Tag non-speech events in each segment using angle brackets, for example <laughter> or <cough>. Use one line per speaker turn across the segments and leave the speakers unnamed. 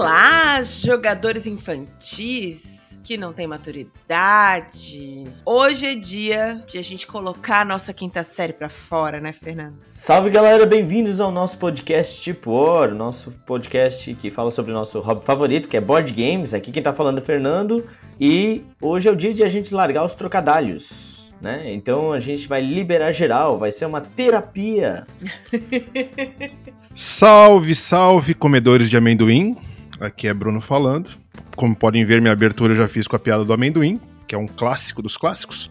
Olá, jogadores infantis que não têm maturidade. Hoje é dia de a gente colocar a nossa quinta série pra fora, né, Fernando?
Salve galera, bem-vindos ao nosso podcast Tipo Or, nosso podcast que fala sobre o nosso hobby favorito, que é board games. Aqui quem tá falando é o Fernando e hoje é o dia de a gente largar os trocadalhos. Né? Então a gente vai liberar geral, vai ser uma terapia. <laughs> <laughs>
Salve, salve, comedores de amendoim. Aqui é Bruno falando. Como podem ver, minha abertura eu já fiz com a piada do amendoim, que é um clássico dos clássicos.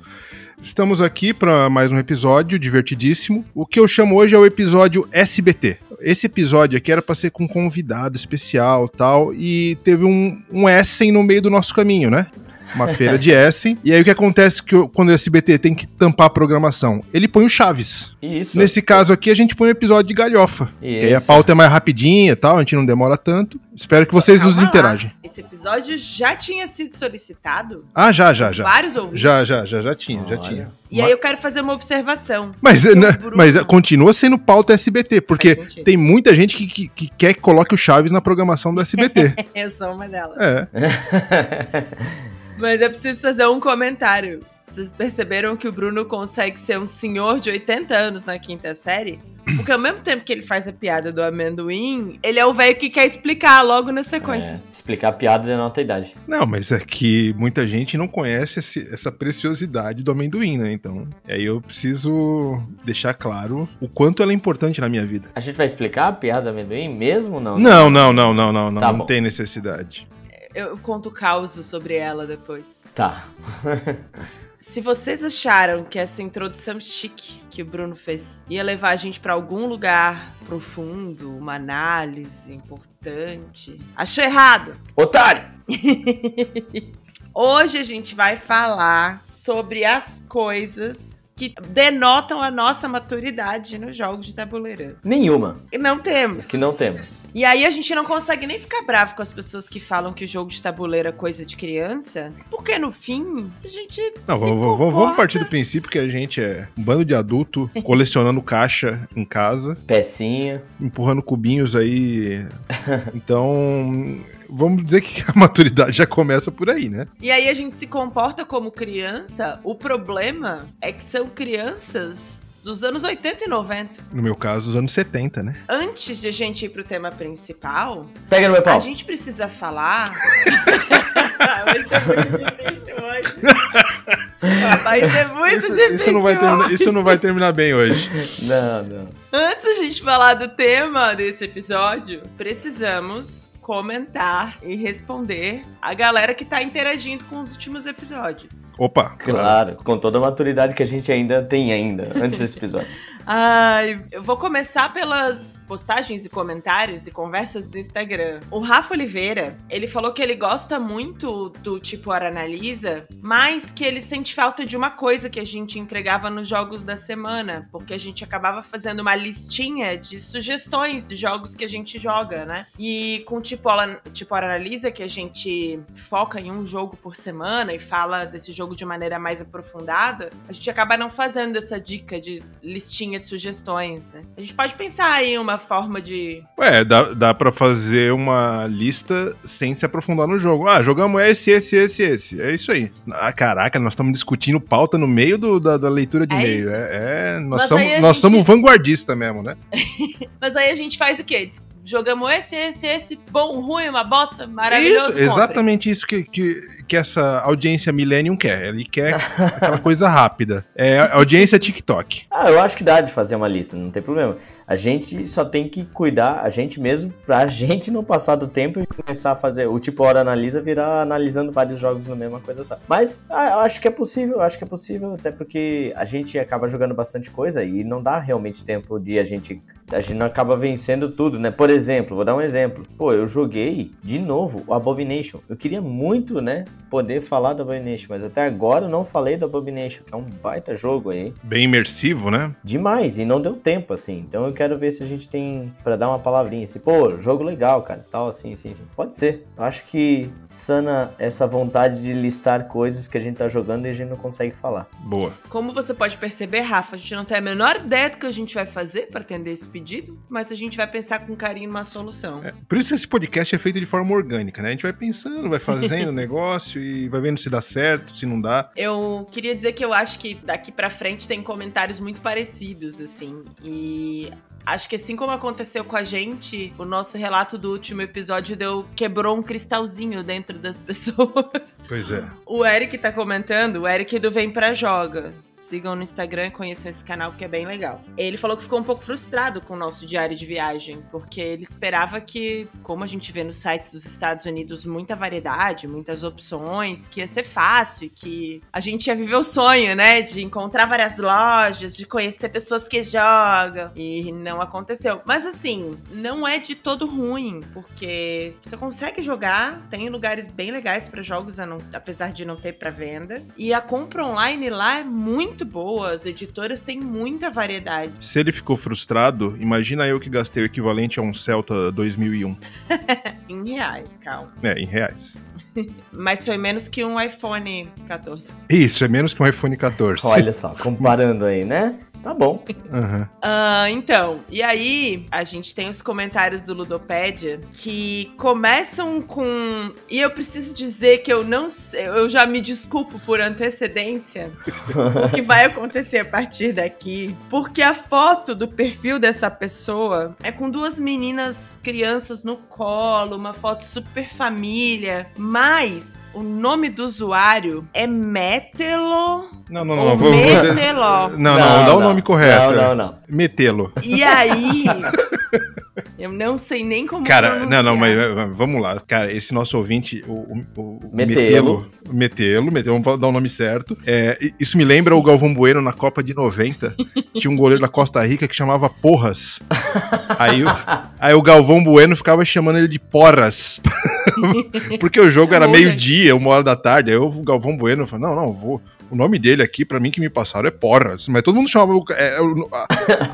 Estamos aqui para mais um episódio divertidíssimo. O que eu chamo hoje é o episódio SBT. Esse episódio aqui era para ser com um convidado especial tal, e teve um, um Essen no meio do nosso caminho, né? Uma feira de Essen. <laughs> E aí o que acontece que quando o SBT tem que tampar a programação? Ele põe o Chaves.
Isso.
Nesse caso aqui, a gente põe um episódio de galhofa. Que aí a
Isso.
pauta é mais rapidinha e tal, a gente não demora tanto. Espero que vocês nos
Calma lá.
interagem.
Esse episódio já tinha sido solicitado?
Ah, já, já, já.
Vários ouvintes.
Já, já, já, já tinha, já
Olha.
tinha.
E aí eu quero fazer uma observação.
Mas,
O
né, mas continua sendo pauta SBT, porque tem muita gente que, que, que quer que coloque o Chaves na programação do SBT. <laughs>
Eu sou uma delas.
é. <laughs>
Mas eu preciso fazer um comentário. Vocês perceberam que o Bruno consegue ser um senhor de 80 anos na quinta série? Porque ao mesmo tempo que ele faz a piada do amendoim, ele é o velho que quer explicar logo na sequência.
É, explicar a piada denota a idade.
Não, mas é que muita gente não conhece esse- essa preciosidade do amendoim, né? Então, aí eu preciso deixar claro o quanto ela é importante na minha vida.
A gente vai explicar a piada do amendoim mesmo não?
Não, não, não, não, não, não,
Tá
não
bom.
tem necessidade.
Eu conto caos sobre ela depois.
Tá. <laughs>
Se vocês acharam que essa introdução chique que o Bruno fez ia levar a gente pra algum lugar profundo, uma análise importante, achou errado.
Otário! <laughs>
Hoje a gente vai falar sobre as coisas que denotam a nossa maturidade nos jogos de tabuleiro.
Nenhuma.
E não temos.
Que não temos.
E aí a gente não consegue nem ficar bravo com as pessoas que falam que o jogo de tabuleiro é coisa de criança, porque no fim a gente
Não,
se
vamos, vamos- vamos
comporta-
partir do princípio que a gente é um bando de adulto <laughs> colecionando caixa em casa,
Pecinha.
empurrando cubinhos aí. <laughs> Então, vamos dizer que a <laughs> maturidade já começa por aí, né?
E aí a gente se comporta como criança. O problema é que são crianças dos anos 80 e 90.
No meu caso, os anos 70, né?
Antes de a gente ir pro tema principal,
Pega no meu
a
pau.
gente precisa falar. <laughs> Vai ser muito difícil hoje. <laughs> Vai ser muito
Isso,
difícil.
isso não vai terminar, isso não vai terminar bem hoje.
Não, não.
Antes da gente falar do tema desse episódio, precisamos comentar e responder a galera que tá interagindo com os últimos episódios.
Opa, claro.
Claro, com toda a maturidade que a gente ainda tem ainda, antes desse episódio. <laughs>
Ai, eu vou começar pelas postagens e comentários e conversas do Instagram. O Rafa Oliveira, ele falou que ele gosta muito do tipo Hora Analisa, mas que ele sente falta de uma coisa que a gente entregava nos jogos da semana, porque a gente acabava fazendo uma listinha de sugestões de jogos que a gente joga, né? E com tipo Hora, tipo Hora Analisa, que a gente foca em um jogo por semana e fala desse jogo de maneira mais aprofundada, a gente acaba não fazendo essa dica de listinha de sugestões, né? A gente pode pensar aí em uma forma de.
Ué, dá, dá pra fazer uma lista sem se aprofundar no jogo. Ah, jogamos esse, esse, esse, esse. É isso aí. Ah, caraca, nós estamos discutindo pauta no meio do- da, da leitura de
É
e-mail. É, é, nós
Mas
somos nós
gente-
somos vanguardista mesmo, né? <laughs>
Mas aí a gente faz o quê? Jogamos esse, esse, esse, bom, ruim, uma bosta, maravilhoso.
Isso,
compre.
exatamente isso que, que, que essa audiência Millennium quer. Ele quer aquela coisa rápida. É a audiência TikTok.
Ah, eu acho que dá de fazer uma lista, não tem problema. A gente só tem que cuidar, a gente mesmo, pra <laughs> gente não passar do tempo e começar a fazer o tipo hora analisa virar analisando vários jogos na mesma coisa só. Mas ah, eu acho que é possível, acho que é possível, até porque a gente acaba jogando bastante coisa e não dá realmente tempo de a gente. A gente não acaba vencendo tudo, né? Por exemplo, vou dar um exemplo. Pô, eu joguei de novo o Abomination. Eu queria muito, né, poder falar do Abomination, mas até agora eu não falei do Abomination, que é um baita jogo aí.
Bem imersivo, né?
Demais, e não deu tempo, assim. Então eu quero ver se a gente tem pra dar uma palavrinha assim, pô, jogo legal, cara, tal, assim, assim, assim. Pode ser. Eu acho que sana essa vontade de listar coisas que a gente tá jogando e a gente não consegue falar.
Boa.
Como você pode perceber, Rafa, a gente não tem a menor ideia do que a gente vai fazer para atender esse pedido, mas a gente vai pensar com carinho uma solução.
É, por isso esse podcast é feito de forma orgânica, né? A gente vai pensando, vai fazendo <laughs> o negócio e vai vendo se dá certo, se não dá.
Eu queria dizer que eu acho que daqui para frente tem comentários muito parecidos, assim. E Acho que assim como aconteceu com a gente, o nosso relato do último episódio deu quebrou um cristalzinho dentro das <laughs> pessoas.
Pois é.
O Eric tá comentando, o Eric do Vem Pra Joga. Sigam no Instagram e conheçam esse canal que é bem legal. Ele falou que ficou um pouco frustrado com o nosso diário de viagem, porque ele esperava que, como a gente vê nos sites dos Estados Unidos, muita variedade, muitas opções, que ia ser fácil que a gente ia viver o sonho, né? De encontrar várias lojas, de conhecer pessoas que jogam. E não aconteceu. Mas assim, não é de todo ruim, porque você consegue jogar, tem lugares bem legais para jogos, apesar de não ter para venda. E a compra online lá é muito boa, as editoras têm muita variedade.
Se ele ficou frustrado, imagina eu que gastei o equivalente a um Celta 2001. <laughs>
em reais, calma.
É, em reais. <laughs>
Mas foi menos que um iPhone 14.
Isso, é menos que um iPhone 14.
Olha só, comparando aí, né? Tá bom.
Uhum.
Uh, então, e aí a gente tem os comentários do Ludopédia que começam com. E eu preciso dizer que eu não sei, eu já me desculpo por antecedência o que vai acontecer a partir daqui. Porque a foto do perfil dessa pessoa é com duas meninas, crianças no colo, uma foto super família, mas o nome do usuário é Metelo.
Não, não, não.
Vou, Meteló.
Não, não, não, dá o nome correto.
Não, não, não.
Metelo.
E aí. <laughs> Eu não sei nem como
Cara,
pronunciar.
não, não, mas vamos lá. Cara, esse nosso ouvinte, o, o, o
Metelo.
Metelo, Metelo, vamos dar o nome certo. É, isso me lembra o Galvão Bueno na Copa de 90. <laughs> Tinha um goleiro da Costa Rica que chamava Porras. Aí, aí o Galvão Bueno ficava chamando ele de Porras. <laughs> Porque o jogo era meio-dia, uma hora da tarde. Aí o Galvão Bueno falou: não, não, vou. O nome dele aqui, para mim, que me passaram é Porras. Mas todo mundo chamava. É,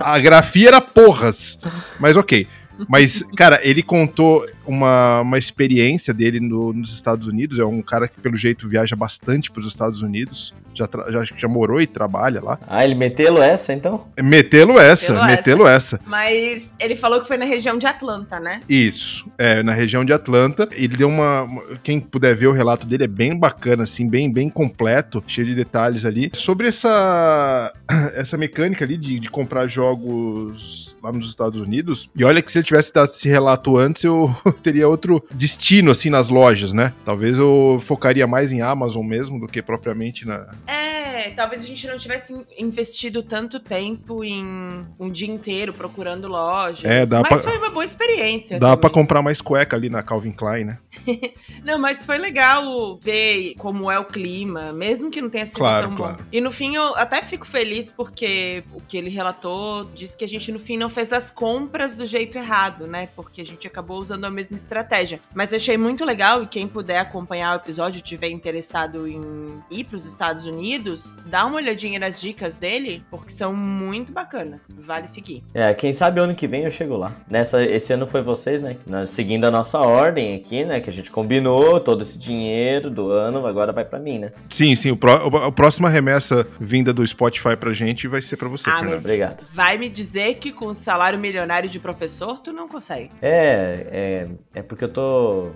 a, a grafia era Porras. Mas ok. Mas, cara, ele contou uma, uma experiência dele no, nos Estados Unidos. É um cara que, pelo jeito, viaja bastante para os Estados Unidos. Já, já, já morou e trabalha lá.
Ah, ele metê-lo essa, então?
Metê-lo essa, metê-lo essa.
Mas ele falou que foi na região de Atlanta, né?
Isso, é, na região de Atlanta. Ele deu uma. Quem puder ver o relato dele é bem bacana, assim, bem, bem completo, cheio de detalhes ali. Sobre essa, <clears throat> essa mecânica ali de, de comprar jogos lá nos Estados Unidos. E olha que se ele tivesse dado esse relato antes, eu <laughs> teria outro destino, assim, nas lojas, né? Talvez eu focaria mais em Amazon mesmo do que propriamente na.
É, talvez a gente não tivesse investido tanto tempo em um dia inteiro procurando lojas.
É, dá
mas
pra...
foi uma boa experiência.
Dá para comprar mais cueca ali na Calvin Klein, né? <laughs>
não, mas foi legal ver como é o clima, mesmo que não tenha sido
claro,
tão
claro.
bom. E no fim eu até fico feliz porque o que ele relatou disse que a gente no fim não fez as compras do jeito errado, né? Porque a gente acabou usando a mesma estratégia. Mas eu achei muito legal e quem puder acompanhar o episódio e tiver interessado em ir para os Estados Unidos, dá uma olhadinha nas dicas dele, porque são muito bacanas. Vale seguir.
É, quem sabe ano que vem eu chego lá. Nessa, esse ano foi vocês, né? Seguindo a nossa ordem aqui, né? Que a gente combinou, todo esse dinheiro do ano agora vai para mim, né?
Sim, sim. O pró a próxima remessa vinda do Spotify pra gente vai ser para você,
ah.
Obrigado.
Vai me dizer que com salário milionário de professor, tu não consegue.
É, é, é porque eu tô.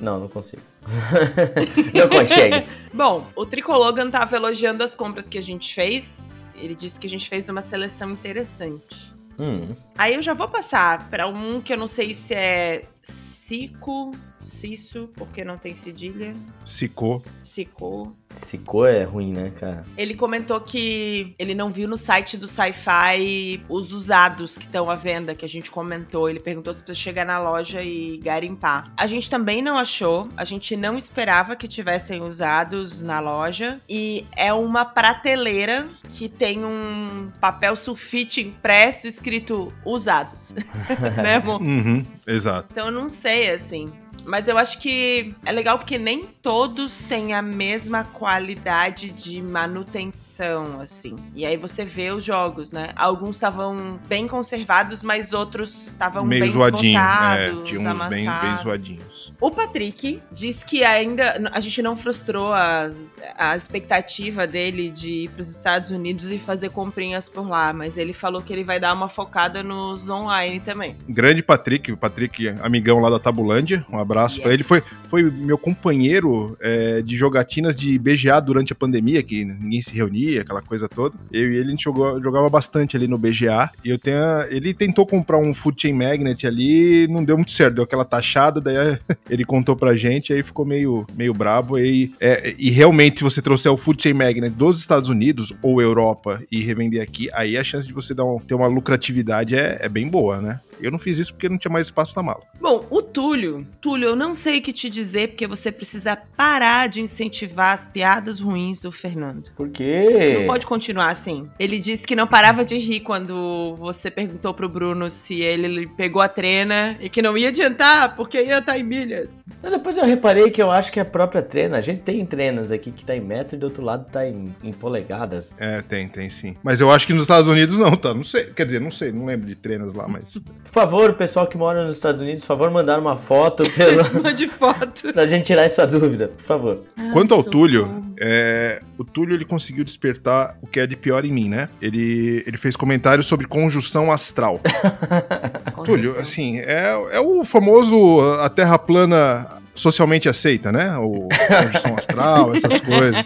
Não, não consigo. <laughs> não consegue. <laughs>
Bom, o Tricologan tava elogiando as compras que a gente fez. Ele disse que a gente fez uma seleção interessante.
Hum.
Aí eu já vou passar para um que eu não sei se é Cico, Cisso, porque não tem cedilha.
Cicô.
Cicô.
Cicô é ruim, né, cara?
Ele comentou que ele não viu no site do Sci-Fi os usados que estão à venda, que a gente comentou. Ele perguntou se precisa chegar na loja e garimpar. A gente também não achou, a gente não esperava que tivessem usados na loja. E é uma prateleira que tem um papel sulfite impresso escrito usados. <laughs> né, amor?
Uhum, exato.
Então eu não sei, assim. Mas eu acho que é legal porque nem todos têm a mesma qualidade de manutenção, assim. E aí você vê os jogos, né? Alguns estavam bem conservados, mas outros estavam
Meio
bem
zoadinho. É, tinha uns bem, bem
amassados.
zoadinhos.
O Patrick diz que ainda a gente não frustrou a, a expectativa dele de ir para os Estados Unidos e fazer comprinhas por lá, mas ele falou que ele vai dar uma focada nos online também.
Grande Patrick, o Patrick, amigão lá da Tabulândia, um abraço pra
Yes.
ele. Foi, foi meu companheiro é, de jogatinas de BGA durante a pandemia, que ninguém se reunia, aquela coisa toda. Eu e ele a gente jogou, jogava bastante ali no BGA. E eu tenho. Ele tentou comprar um Food Chain Magnet ali, não deu muito certo, deu aquela taxada, daí <laughs> ele contou pra gente, aí ficou meio, meio brabo. E, é, e realmente, se você trouxer o Food Chain Magnet dos Estados Unidos ou Europa e revender aqui, aí a chance de você dar um- ter uma lucratividade é, é bem boa, né? Eu não fiz isso porque não tinha mais espaço na mala.
Bom, o Túlio. Túlio, eu não sei o que te dizer, porque você precisa parar de incentivar as piadas ruins do Fernando.
Por
Isso
quê?
não pode continuar assim. Ele disse que não parava de rir quando você perguntou pro Bruno se ele pegou a trena e que não ia adiantar, porque ia estar em milhas.
Mas Depois eu reparei que eu acho que é a própria trena. A gente tem trenas aqui que tá em metro e do outro lado tá em, em polegadas.
É, tem, tem sim. Mas eu acho que nos Estados Unidos não, tá? Não sei. Quer dizer, não sei, não lembro de trenas lá, mas.
Por favor, o pessoal que mora nos Estados Unidos, por favor, mandar uma foto <laughs> pelo... <laughs>
Mande foto.
pra gente tirar essa dúvida, por favor.
Quanto ao Túlio, é, o Túlio ele conseguiu despertar o que é de pior em mim, né? Ele, ele fez comentários sobre conjunção astral. <laughs> Túlio, assim, é, é o famoso a Terra plana socialmente aceita, né? O conjunção astral, essas coisas.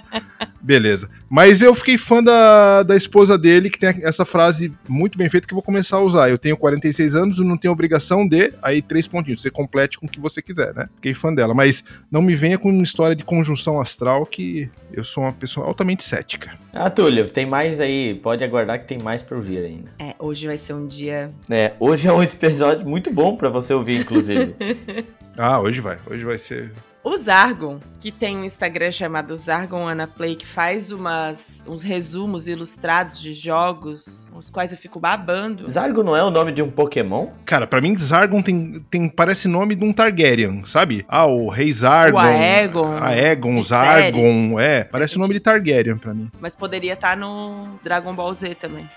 Beleza. Mas eu fiquei fã da, da esposa dele, que tem essa frase muito bem feita que eu vou começar a usar. Eu tenho 46 anos e não tenho obrigação de. Aí, três pontinhos. Você complete com o que você quiser, né? Fiquei fã dela. Mas não me venha com uma história de conjunção astral, que eu sou uma pessoa altamente cética.
Ah, Túlio, tem mais aí. Pode aguardar que tem mais pra ouvir ainda.
É, hoje vai ser um dia.
É, hoje é um episódio muito bom pra você ouvir, inclusive. <laughs>
Ah, hoje vai. Hoje vai ser.
O Zargon, que tem um Instagram chamado Zargon Ana Play, que faz umas, uns resumos ilustrados de jogos, os quais eu fico babando.
Zargo não é o nome de um Pokémon?
Cara, pra mim, Zargon tem, tem, parece nome de um Targaryen, sabe? Ah, o Rei Zargon.
O Aegon.
Aegon, Zargon. É, parece o nome de Targaryen pra mim.
Mas poderia estar no Dragon Ball Z também.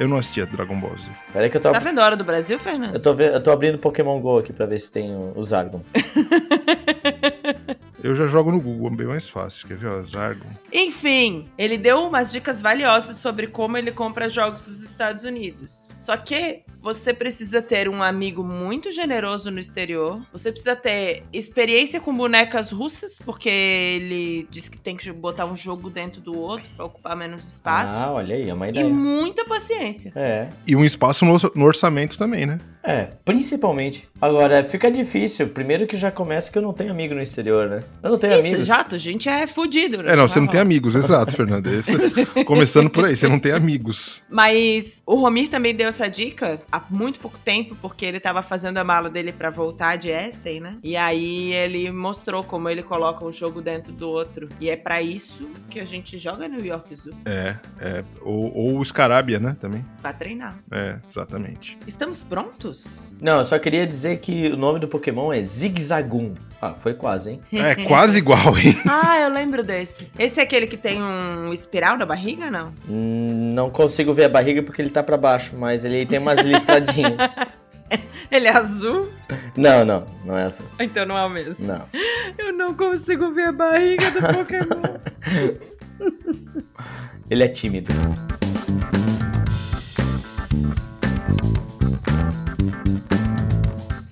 Eu não assistia Dragon Ball Z.
Pera aí que eu tô,
Tá vendo a hora do Brasil, Fernando?
eu tô, ve- eu tô abrindo Pokémon GO aqui pra ver se tem o, o Zargon. <laughs>
Eu já jogo no Google, é bem mais fácil. Quer ver, ó? Zargon.
Enfim, ele deu umas dicas valiosas sobre como ele compra jogos dos Estados Unidos. Só que você precisa ter um amigo muito generoso no exterior. Você precisa ter experiência com bonecas russas, porque ele diz que tem que botar um jogo dentro do outro pra ocupar menos espaço.
Ah, olha aí, é uma
e
ideia.
muita paciência.
É,
E um espaço no, orçamento também, né?
é, principalmente. Agora, fica difícil. Primeiro que já começa que eu não tenho amigo no exterior, né? Eu não tenho
Isso,
amigos.
exato, a gente é fudido. né?
É, não, você não
Vai
tem amigos, exato, Fernando. Esse- <laughs> começando por aí, você não tem amigos.
Mas o Romir também deu essa dica há muito pouco tempo, porque ele tava fazendo a mala dele pra voltar de Essen, né? E aí ele mostrou como ele coloca um jogo dentro do outro. E é pra isso que a gente joga New York Zoo,
É, é. Ou, ou o Scarabia, né? Também.
pra treinar.
É, exatamente.
Estamos prontos?
Não, eu só queria dizer que o nome do Pokémon é Zigzagoon. Ah, foi quase, hein?
É quase igual, hein? <laughs>
Ah, eu lembro desse. Esse é aquele que tem um espiral na barriga, não?
Hum, Não consigo ver a barriga porque ele tá pra baixo, mas ele tem umas <laughs> listradinhas. <laughs>
Ele é azul?
não, não, não é essa.
Então não é o mesmo.
Não.
Eu não consigo ver a barriga do Pokémon. <laughs>
Ele é tímido.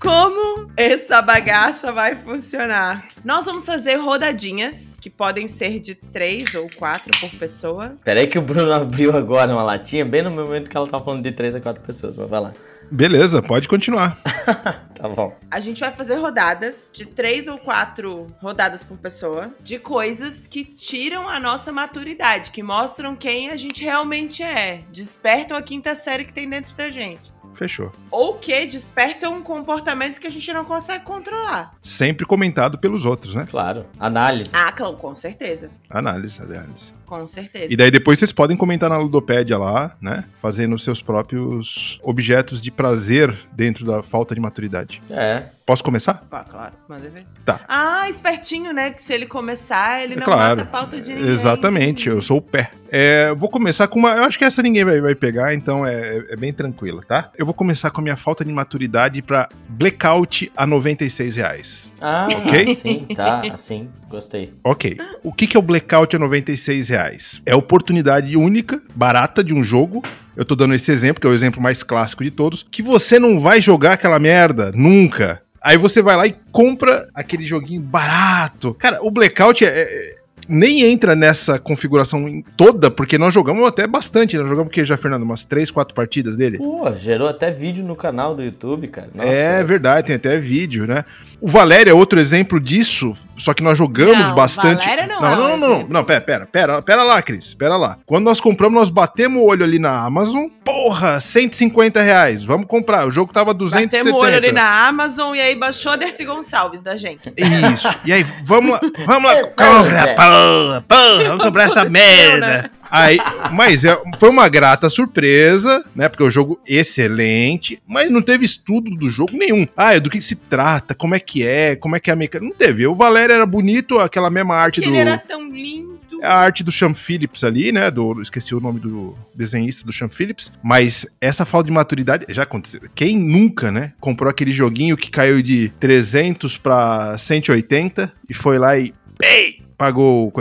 Como essa bagaça vai funcionar? Nós vamos fazer rodadinhas, que podem ser de três ou quatro por pessoa.
Pera aí que o Bruno <laughs> abriu agora uma latinha, bem no momento que ela tá falando de 3 a 4 pessoas. Mas vai lá.
Beleza, pode continuar. <laughs>
Tá bom.
A gente vai fazer rodadas de três ou quatro rodadas por pessoa de coisas que tiram a nossa maturidade, que mostram quem a gente realmente é, despertam a quinta série que tem dentro da gente.
Fechou.
Ou que despertam comportamentos que a gente não consegue controlar.
Sempre comentado pelos outros, né?
Claro. Análise.
Ah, claro, com certeza.
Análise, análise.
Com certeza.
E daí depois vocês podem comentar na Ludopédia lá, né? Fazendo seus próprios objetos de prazer dentro da falta de maturidade.
É.
Posso começar?
Pá, claro, manda ver.
Tá.
Ah, espertinho, né? Que se ele começar, ele
É
não
claro.
mata a pauta de ninguém.
Exatamente, eu sou o pé. É, vou começar com uma. Eu acho que essa ninguém vai, vai pegar, então é, é bem tranquila, tá? Eu vou começar com a minha falta de maturidade pra Blackout a 96 reais.
Ah,
Ok.
sim, tá, assim, gostei.
Ok. O que, que é o Blackout a 96 reais? É a oportunidade única, barata de um jogo. Eu tô dando esse exemplo, que é o exemplo mais clássico de todos, que você não vai jogar aquela merda nunca. Aí você vai lá e compra aquele joguinho barato. Cara, o Blackout é- é- nem entra nessa configuração toda, porque nós jogamos até bastante. Nós jogamos o que já, Fernando? Umas 3, 4 partidas dele?
Pô, gerou até vídeo no canal do YouTube, cara. Nossa,
é verdade, tem até vídeo, né? O Valério é outro exemplo disso, só que nós jogamos
Não,
bastante.
Valéria não
não,
é
não, não, não, não, pera, pera, pera, pera lá, Cris, pera lá. Quando nós compramos, nós batemos o olho ali na Amazon, porra, 150 reais, vamos comprar. O jogo tava 270.
Batemos o olho ali na Amazon e aí baixou Dercy Gonçalves da gente.
Isso. E aí, vamos lá, vamos lá, <laughs> compra, porra, porra, vamos comprar essa merda. Aí, mas é- foi uma grata surpresa, né? Porque o jogo excelente, mas não teve estudo do jogo nenhum. Ah, é do que se trata, como é que é, como é que é a mecânica. Não teve. O Valério era bonito, aquela mesma arte
Que
do.
ele era tão lindo.
A arte do Sean Phillips ali, né? Do, esqueci o nome do desenhista do Sean Phillips. Mas essa falta de maturidade já aconteceu. Quem nunca, né? Comprou aquele joguinho que caiu de 300 pra 180 e foi lá e. Ei! Pagou.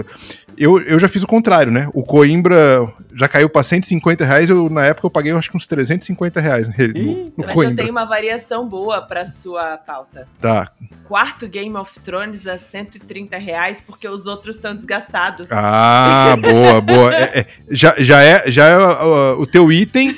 Eu, eu já fiz o contrário, né? O Coimbra já caiu pra 150 reais. Eu, na época eu paguei acho que uns 350 reais nele. No, no
Mas eu tenho uma variação boa pra sua pauta.
Tá.
Quarto Game of Thrones a 130 reais porque os outros estão desgastados.
Ah, <laughs> boa, boa. É, é, já, já é, já é ó, o teu item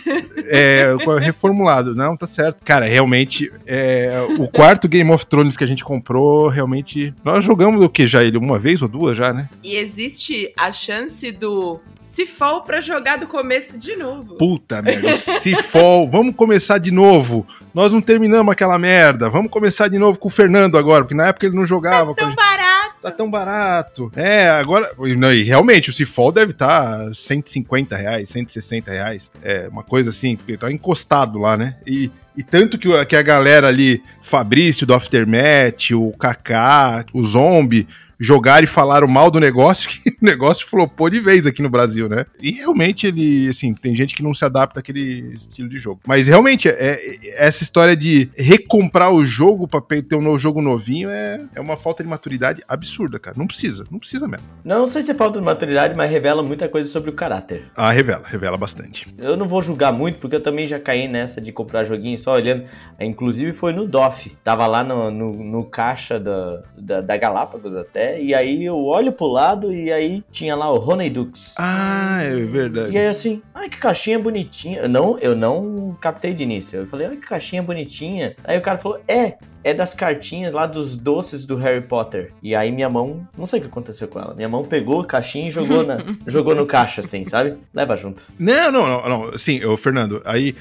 é, <laughs> reformulado. Não, tá certo. Cara, realmente, é, o quarto Game of Thrones que a gente comprou, realmente. Nós jogamos o que já ele? Uma vez ou duas já, né?
E existe a chance do se for pra jogar do começo de novo.
Puta <laughs> merda, o Cifol. Vamos começar de novo. Nós não terminamos aquela merda. Vamos começar de novo com o Fernando agora, porque na época ele não jogava. a
Tão barato.
Tá tão barato. É, agora. e não, E realmente, o Cifol deve estar 150 reais, 160 reais. É uma coisa assim, porque tá encostado lá, né? E, e tanto que, que a galera ali, Fabrício do Aftermath, o Kaká, o Zombie, jogaram e falaram mal do negócio, <laughs> que o negócio flopou de vez aqui no Brasil, né? E realmente ele, assim, tem gente que não se adapta àquele estilo de jogo. Mas realmente, é, é- essa história de recomprar o jogo pra ter um novo jogo novinho é, é uma falta de maturidade absurda, cara. Não precisa, não precisa mesmo.
Não sei se é falta de maturidade, mas revela muita coisa sobre o caráter.
Ah, revela, revela bastante.
Eu não vou julgar muito, porque eu também já caí nessa de comprar joguinho só olhando. É, Inclusive foi no DOF. Tava lá no, no, no caixa da, da, da Galápagos até. E aí eu olho pro lado e aí tinha lá o Honey Dukes.
Ah, é verdade.
E aí assim, ai que caixinha bonitinha. Eu não, eu não captei de início. Eu falei, ai que caixinha bonitinha. Aí o cara falou, é, é das cartinhas lá dos doces do Harry Potter. E aí minha mão, não sei o que aconteceu com ela. Minha mão pegou a caixinha e jogou, na, <laughs> jogou no caixa, assim, sabe? Leva junto.
Não, não, não, não. Sim, ô, Fernando, aí.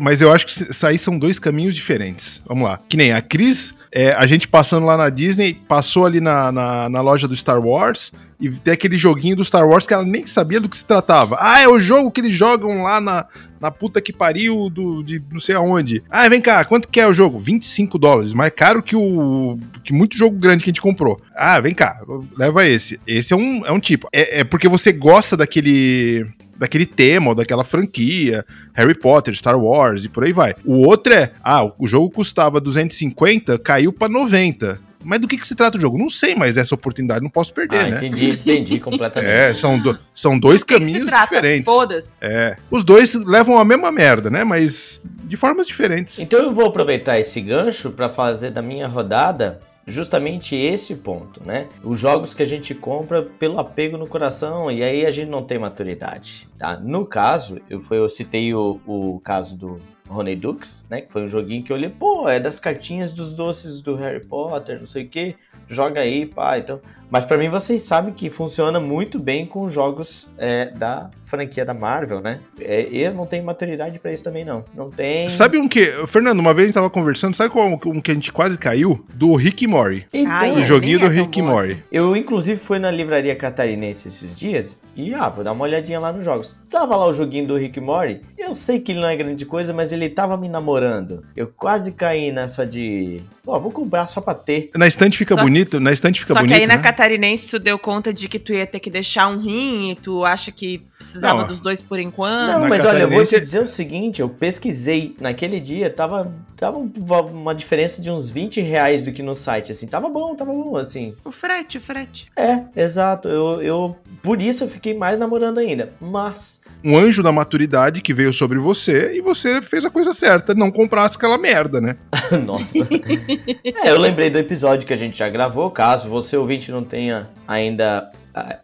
Mas eu acho que isso aí são dois caminhos diferentes. Vamos lá. Que nem a Cris, é, a gente passando lá na Disney, passou ali na, na, na loja do Star Wars e tem aquele joguinho do Star Wars que ela nem sabia do que se tratava. Ah, é o jogo que eles jogam lá na, na puta que pariu do, de não sei aonde. Ah, vem cá, quanto que é o jogo? 25 dólares, mais caro que o que muito jogo grande que a gente comprou. Ah, vem cá, leva esse. Esse é um, é um tipo. É, é porque você gosta daquele daquele tema ou daquela franquia, Harry Potter, Star Wars e por aí vai. O outro é, ah, o jogo custava 250, caiu pra 90. Mas do que, que se trata o jogo? Não sei, mas essa oportunidade não posso perder,
ah,
né?
entendi, entendi <laughs> completamente.
É, são, do- são dois
Do que que
caminhos
se trata?
diferentes.
Foda-se.
É. Os dois levam a mesma merda, né? Mas de formas diferentes.
Então eu vou aproveitar esse gancho para fazer da minha rodada justamente esse ponto, né? Os jogos que a gente compra pelo apego no coração e aí a gente não tem maturidade, tá? No caso, eu, foi, eu citei o, o caso do Honey Dukes, né? Que foi um joguinho que eu olhei, pô, é das cartinhas dos doces do Harry Potter, não sei o que, joga aí, pá, então... Mas pra mim vocês sabem que funciona muito bem com jogos é, da franquia da Marvel, né? É, eu não tenho maturidade pra isso também não, não tem...
Sabe um que. Fernando, uma vez a gente tava conversando, sabe qual um que a gente quase caiu? Do Rick Morty.
Então,
Ai,
O joguinho do Rick Morty.
assim.
Eu, inclusive, fui na livraria catarinense esses dias E ah, vou dar uma olhadinha lá nos jogos. Tava lá o joguinho do Rick Mori. Eu sei que ele não é grande coisa, mas ele tava me namorando. Eu quase caí nessa de. Pô, vou comprar só pra ter.
Na estante fica
Só-
bonito, na estante fica
Só
bonito.
que aí na
né?
Catarinense tu deu conta de que tu ia ter que deixar um rim e tu acha que precisava
Não,
dos dois por enquanto.
Não,
na
mas olha, eu vou te dizer o seguinte, eu pesquisei naquele dia, tava, tava um- uma diferença de uns 20 reais do que no site, assim, tava bom, tava bom, assim.
O frete, o frete.
É, exato, eu, eu por isso eu fiquei mais namorando ainda, mas...
Um anjo da maturidade que veio sobre você e você fez a coisa certa, não comprasse aquela merda, né? <laughs>
Nossa. é, eu lembrei do episódio que a gente já gravou, caso você ouvinte não tenha ainda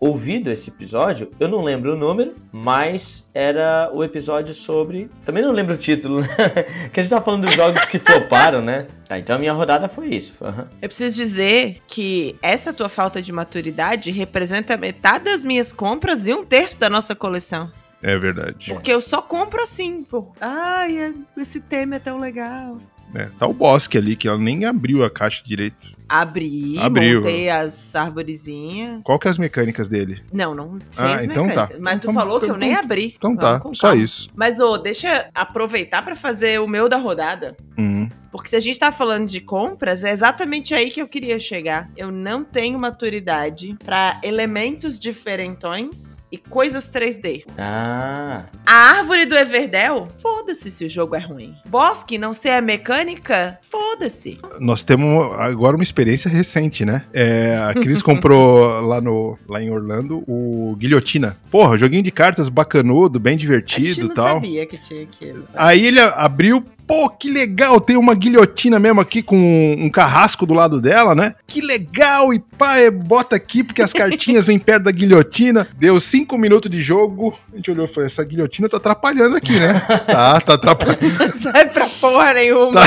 ouvido esse episódio, eu não lembro o número, mas era o episódio sobre. Também não lembro o título, né? <laughs> que a gente tava falando dos jogos que floparam, né? Ah, então a minha rodada foi isso. aham.
Eu preciso dizer que essa tua falta de maturidade representa metade das minhas compras e um terço da nossa coleção.
É verdade.
Porque eu só compro assim, pô. Ai, esse tema é tão legal.
É, tá o Bosque ali, que ela nem abriu a caixa direito.
Abri,
Abriu.
montei as arvorezinhas.
Qual que é as mecânicas dele?
Não, não sei
Ah,
as
então tá.
mecânicas. Mas tu
Então,
falou que eu
então-
nem abri.
Então
Vamos
tá, só isso.
Mas, ô, deixa aproveitar pra fazer o meu da rodada.
Hum.
Porque se a gente tá falando de compras, é exatamente aí que eu queria chegar. Eu não tenho maturidade pra elementos diferentões e coisas 3D.
Ah,
A árvore do Everdell? Foda-se se o jogo é ruim. Bosque não ser a mecânica? Foda-se.
Nós temos agora uma experiência recente, né? É, a Cris <laughs> comprou lá, no, lá em Orlando o Guilhotina. Porra, joguinho de cartas bacanudo, bem
a gente
divertido
não
e tal.
sabia que tinha aquilo.
Aí ele abriu, pô, que legal, tem uma guilhotina mesmo aqui com um carrasco do lado dela, né? Que legal, e pá, é, bota aqui porque as cartinhas vêm perto da guilhotina. Deu cinco minutos de jogo, a gente olhou e falou, essa guilhotina tá atrapalhando aqui, né? tá, tá atrapalhando.
Não <laughs> sai pra porra nenhuma.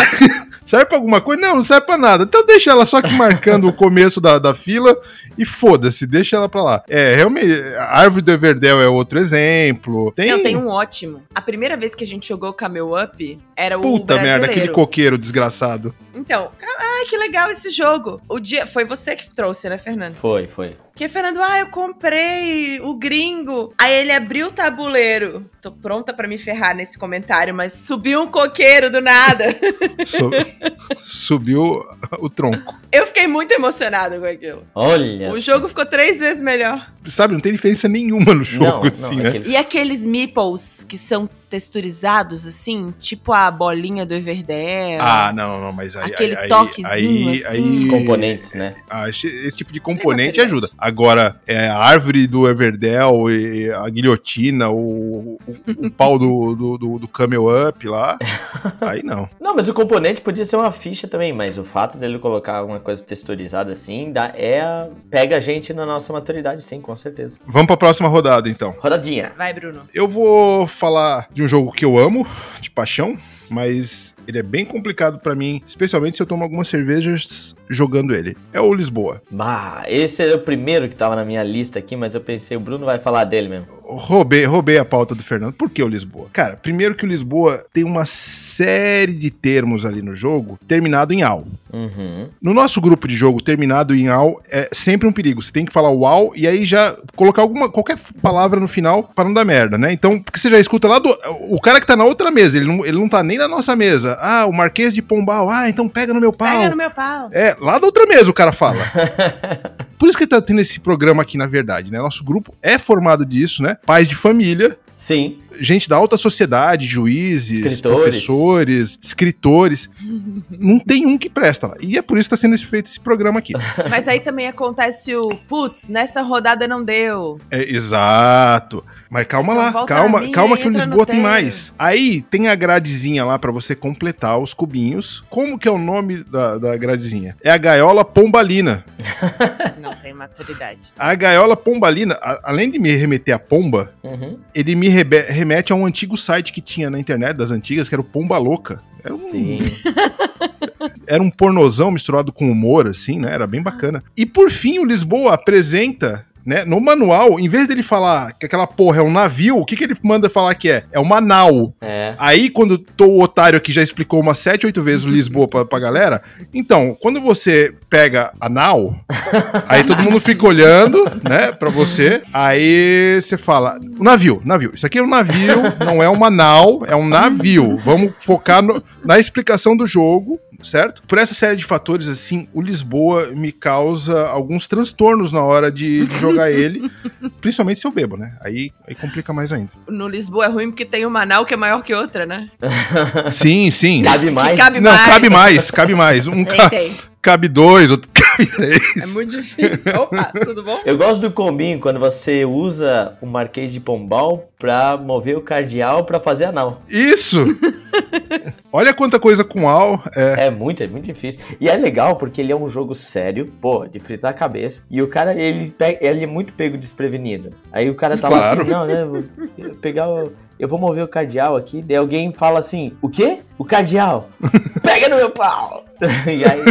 Serve pra alguma coisa? Não, não serve pra nada. Então deixa ela só aqui marcando o começo da, da fila e foda-se, deixa ela pra lá. É, realmente, a árvore do Everdell é outro exemplo. Tem...
Eu tenho um ótimo. A primeira vez que a gente jogou Camel Up era o
Puta merda, aquele coqueiro desgraçado.
Então, ai, que legal esse jogo. O dia foi você que trouxe, né, Fernando?
foi, foi.
Porque, Fernando, ah, eu comprei o gringo. Aí ele abriu o tabuleiro. Tô pronta pra me ferrar nesse comentário, mas subiu um coqueiro do nada. <laughs>
Su- Subiu o tronco.
Eu fiquei muito emocionada com aquilo.
Olha
O jogo ficou três vezes melhor.
Sabe, não tem diferença nenhuma no jogo,
Não,
assim,
não,
né?
aquele-
E aqueles meeples que são texturizados, assim, tipo a bolinha do Everdell.
Ah, não, não, mas aí.
Aquele
aí, aí-
toquezinho,
aí,
assim.
Os componentes, né?
Ah, esse, tipo de componente ajuda. Agora, é, a árvore do Everdell, e a guilhotina, o, o, o pau do, do, do, do Camel Up lá, <laughs> aí não.
Não, mas o componente podia ser uma ficha também, mas o fato dele colocar alguma coisa texturizada assim, dá, é a- pega a gente na nossa maturidade, sim, com certeza.
Vamos pra próxima rodada, então.
Rodadinha.
Vai, Bruno.
Eu vou falar de um jogo que eu amo, de paixão, mas ele é bem complicado pra mim, especialmente se eu tomo algumas cervejas jogando ele. É o Lisboa.
Bah, esse era o primeiro que tava na minha lista aqui, mas eu pensei, o Bruno vai falar dele mesmo.
Roubei, roubei a pauta do Fernando. Por que o Lisboa? Cara, primeiro que o Lisboa tem uma série de termos ali no jogo terminado em AU.
Uhum.
No nosso grupo de jogo, terminado em AU é sempre um perigo. Você tem que falar uau e aí já colocar alguma qualquer palavra no final para não dar merda, né? Então, porque você já escuta lá do. O cara que tá na outra mesa, ele não, ele não tá nem na nossa mesa. Ah, o Marquês de Pombal. Ah, então pega no meu pau.
Pega no meu pau.
É, lá da outra mesa o cara fala. <laughs> Por isso que tá tendo esse programa aqui, na verdade, né? Nosso grupo é formado disso, né? Pais de família,
Sim,
gente da alta sociedade, juízes,
Escritores.
professores, escritores. Não tem um que presta lá. E é por isso que tá sendo feito esse programa aqui.
Mas aí também acontece o, putz, nessa rodada não deu.
É, exato. Mas calma
Então
lá, calma, calma que o Lisboa tem mais. Aí tem a gradezinha lá pra você completar os cubinhos. Como que é o nome da, da gradezinha? É a gaiola pombalina. <laughs>
Não tem maturidade.
A gaiola pombalina, a- além de me remeter a pomba,
uhum.
ele me rebe- remete a um antigo site que tinha na internet das antigas, que era o Pomba Louca. Era um,
sim. <laughs>
era um pornozão misturado com humor, assim, né? Era bem bacana. E por fim, o Lisboa apresenta né? No manual, em vez dele falar que aquela porra é um navio, o que, que ele manda falar que é? É uma nau.
É.
Aí, quando tô o otário aqui já explicou umas 7, 8 vezes o Lisboa pra, pra galera, então, quando você pega a nau, <laughs> aí todo mundo fica olhando, né, pra você, aí você fala, o navio, navio, isso aqui é um navio, não é uma nau, é um navio, vamos focar no- na explicação do jogo, certo? Por essa série de fatores, assim, o Lisboa me causa alguns transtornos na hora de, de jogar ele, <laughs> principalmente se eu bebo, né, aí, aí complica mais ainda.
No Lisboa é ruim porque tem uma nau que é maior que outra, né? <laughs>
Sim, sim.
Cabe mais.
Que cabe
Não,
mais.
cabe mais, cabe mais. Um
Tem,
ca-
tem.
cabe dois, outro cabe três.
É muito difícil. Opa, tudo bom?
Eu gosto do combinho quando você usa o Marquês de Pombal pra mover o cardeal pra fazer a nau.
Isso! <laughs> Olha quanta coisa com Al. É,
É muito, é muito difícil. E é legal porque ele é um jogo sério, pô, de fritar a cabeça. E o cara, ele, ele é muito pego desprevenido. Aí o cara tá lá
Claro.
assim, não, né? Vou pegar o. Eu vou mover o cardeal aqui. Daí alguém fala assim: O quê? O cardeal? <laughs> Pega no meu pau! <laughs> e aí.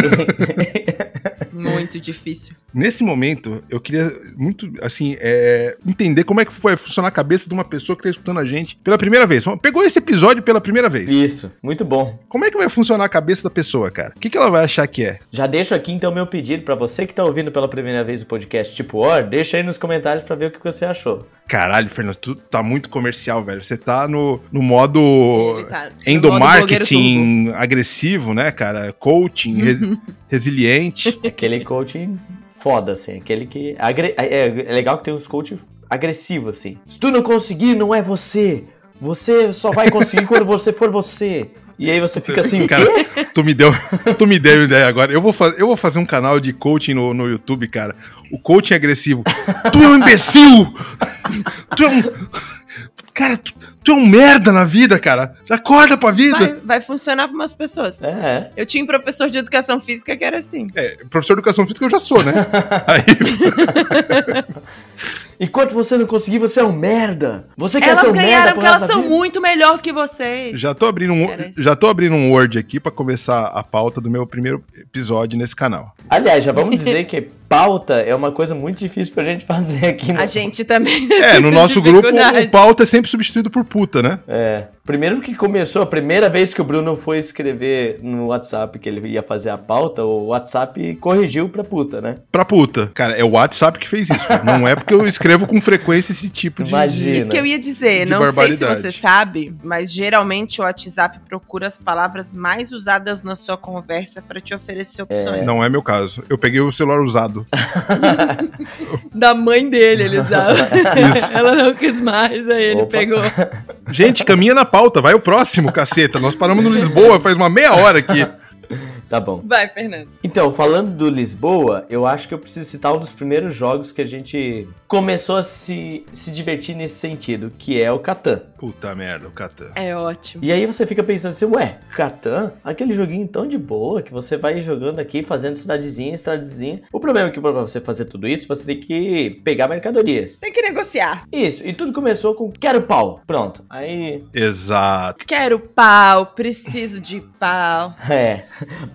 Muito difícil.
nesse momento, eu queria muito, assim, é, entender como é que vai funcionar a cabeça de uma pessoa que tá escutando a gente pela primeira vez. Pegou esse episódio pela primeira vez.
Isso, muito bom.
Como é que vai funcionar a cabeça da pessoa, cara? O que, que ela vai achar que é?
Já deixo aqui então meu pedido pra você que tá ouvindo pela primeira vez o podcast Tipo Or, deixa aí nos comentários pra ver o que você achou.
Caralho, Fernando, tu tá muito comercial, velho. Você tá no, no modo
tá no modo
endomarketing agressivo, né, cara? Coaching, res- resiliente. <laughs>
Aquele coaching foda, assim. Aquele que. agre- É, é legal que tem uns coaching agressivos, assim. Se tu não conseguir, não é você. Você só vai conseguir quando você for você. E aí você fica assim,
Cara, tu me deu, <laughs> tu me deu ideia agora. Eu vou, fa- eu vou fazer um canal de coaching no, no YouTube, cara. O coaching agressivo. Tu é um imbecil! <laughs> Tu é um. Cara, tu, tu é um merda na vida, cara. Acorda pra vida.
Vai, vai funcionar para umas pessoas.
É.
Eu tinha um professor de educação física que era assim.
É, professor de educação física eu já sou, né? <laughs> Aí, <laughs>
Enquanto você não conseguir, você é um merda. Você quer
Elas
ser um merda
ganharam
pro
porque elas são
vida?
muito melhor que vocês.
já tô abrindo um, já tô abrindo um Word aqui pra começar a pauta do meu primeiro episódio nesse canal.
Aliás, já vamos <laughs> dizer que pauta é uma coisa muito difícil pra gente <laughs> fazer aqui no...
A gente também.
É, <laughs> no nosso grupo o pauta é sempre substituído por puta, né?
É. Primeiro que começou, a primeira vez que o Bruno foi escrever no WhatsApp que ele ia fazer a pauta, o WhatsApp corrigiu pra puta, né?
Pra puta. Cara, é o WhatsApp que fez isso. Não é porque eu escrevo com frequência esse tipo de.
Imagina.
Isso que eu ia dizer, não sei se você sabe, mas geralmente o WhatsApp procura as palavras mais usadas na sua conversa para te oferecer opções.
Não é meu caso. Eu peguei o celular usado. <laughs>
Da mãe dele, ele usava. <laughs> Ela não quis mais, aí ele
Opa.
pegou.
Gente, caminha na pauta, vai o próximo, caceta. Nós paramos no Lisboa faz uma meia hora aqui.
Tá bom.
Vai, Fernando.
Então, falando do Lisboa, eu acho que eu preciso citar um dos primeiros jogos que a gente começou a se, se divertir nesse sentido, que é o Catan.
Puta merda, o Catan.
É ótimo.
E aí você fica pensando assim, ué, Catan? Aquele joguinho tão de boa que você vai jogando aqui, fazendo cidadezinha, cidadezinha. O problema é que pra você fazer tudo isso, você tem que pegar mercadorias.
Tem que negociar.
Isso, e tudo começou com quero pau. Pronto. Aí,
Exato.
Quero pau, preciso de pau. <laughs>
é.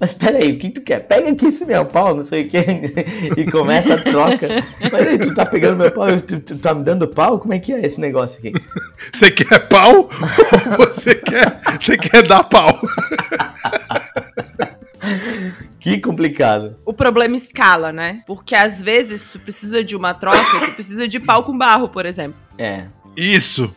Mas peraí, o que tu quer? Pega aqui esse meu pau, não sei o que. <laughs> e começa a troca. Mas aí, tu tá pegando meu pau e tu, tu tá me dando pau? Como é que é esse negócio aqui? <laughs>
Você quer pau ou <laughs> você quer, você quer dar pau?
Que complicado.
O problema escala, né? Porque às vezes tu precisa de uma troca e tu precisa de pau com barro, por exemplo.
É,
Isso.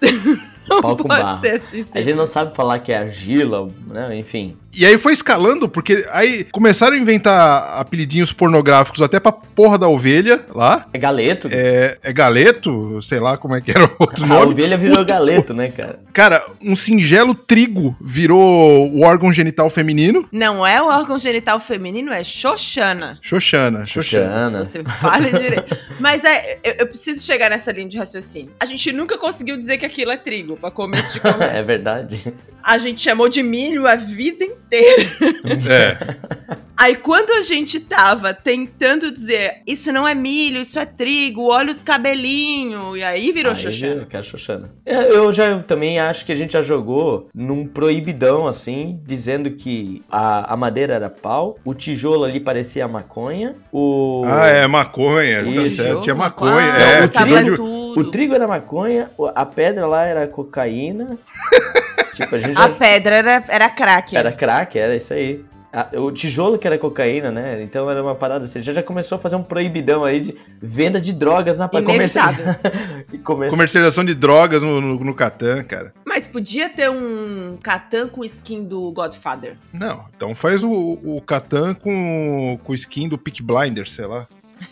pau com
Pode
barro.
ser assim, sim.
A gente não sabe falar que é argila, né? Enfim.
E aí foi escalando, porque aí começaram a inventar apelidinhos pornográficos até pra porra da ovelha lá.
É galeto.
É, é galeto, sei lá como é que era o outro
a
nome.
ovelha virou galeto, né, cara?
Cara, um singelo trigo virou o órgão genital feminino.
Não é o órgão genital feminino, é Xoxana.
Xoxana, Xoxana.
Você fala direito. Mas é, eu, eu preciso chegar nessa linha de raciocínio. A gente nunca conseguiu dizer que aquilo é trigo, pra começo de <laughs> conversa.
É verdade.
A gente chamou de milho a vida inteira.
É. <laughs>
Aí quando a gente tava tentando dizer, isso não é milho, isso é trigo, olha os cabelinhos, e aí virou
Aí
Xoxana.
Eu quero Xoxana. É, Eu já também acho que a gente já jogou num proibidão, assim, dizendo que a, a madeira era pau, o tijolo ali parecia maconha, o...
Ah, é maconha. tá
Isso.
certo, Tinha
Jogo,
maconha.
quase,
É,
o
de-.
O trigo era maconha, o- a pedra lá era cocaína. <laughs> tipo, a gente
A
já...
pedra era, era crack.
Era crack, era isso aí. Ah, O tijolo que era cocaína, né? Então era uma parada assim. Já já começou a fazer um proibidão aí de venda de drogas na
Inevitável. <laughs>
E comerci-
Comercialização de drogas no, no, no Catan, cara.
Mas podia ter um Catan com skin do Godfather.
Não, então faz o, o Catan com, com skin do Peak Blinder, sei lá.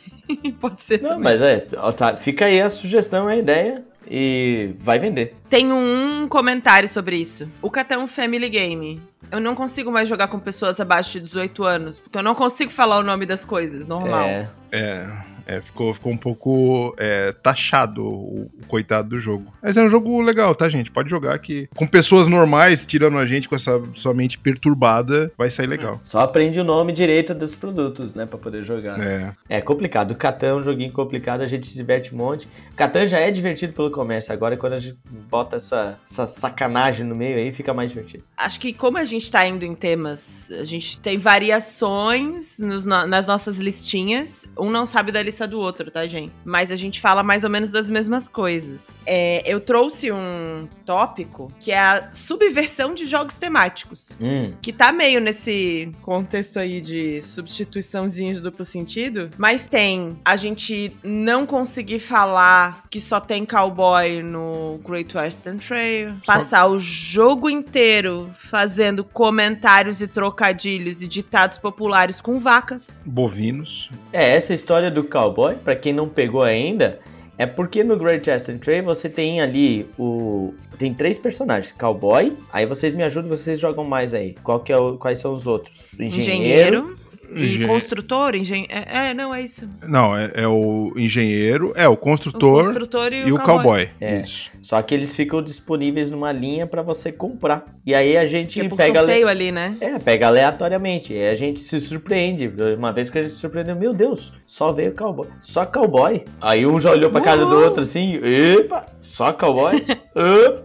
<laughs>
Pode ser
Não,
também.
mas é, tá, fica aí a sugestão, a ideia e vai vender.
Tenho um comentário sobre isso. O Catan é um family game. Eu não consigo mais jogar com pessoas abaixo de 18 anos, porque eu não consigo falar o nome das coisas, normal.
É,
É, é ficou, ficou um pouco é, taxado o, o coitado do jogo. Mas é um jogo legal, tá, gente? Pode jogar que com pessoas normais, tirando a gente com essa sua mente perturbada, vai sair legal.
só aprende o nome direito dos produtos, né, Pra poder jogar.
É.
É complicado. O Catan é um joguinho complicado, a gente se diverte um monte. Catan já é divertido pelo comércio, agora quando a gente bota essa, essa sacanagem no meio aí, fica mais divertido.
Acho que como a gente tá indo em temas, a gente tem variações nos no- nas nossas listinhas. Um não sabe da lista do outro, tá, gente? Mas a gente fala mais ou menos das mesmas coisas. É, eu trouxe um tópico que é a subversão de jogos temáticos.
Hum,
Que tá meio nesse contexto aí de substituiçãozinha de duplo sentido, mas tem a gente não conseguir falar que só tem cowboy no Great Western Trail,
Só-
passar o jogo inteiro fazendo comentários e trocadilhos e ditados populares com vacas.
Bovinos.
É, essa história do cowboy, pra quem não pegou ainda, é porque no Great Western Trail você tem ali o. Tem três personagens, cowboy. Aí vocês me ajudam, vocês jogam mais aí. Qual que é o- quais são os outros? O
Engenheiro. E
Engen-
construtor, engen... é, é, não, é isso.
Não, é, é o engenheiro, é o
O
construtor,
construtor e,
e o cowboy.
É.
Isso.
Só que eles ficam disponíveis numa linha pra você comprar. E aí a gente
Tipo,
pega. ale-
sorteio ali, né?
É, pega aleatoriamente. E aí a gente se surpreende. Uma vez que a gente se surpreendeu, meu Deus, só veio cowboy. Só cowboy. Aí um já olhou pra cara do outro assim, epa, só cowboy? Epa,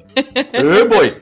e boy.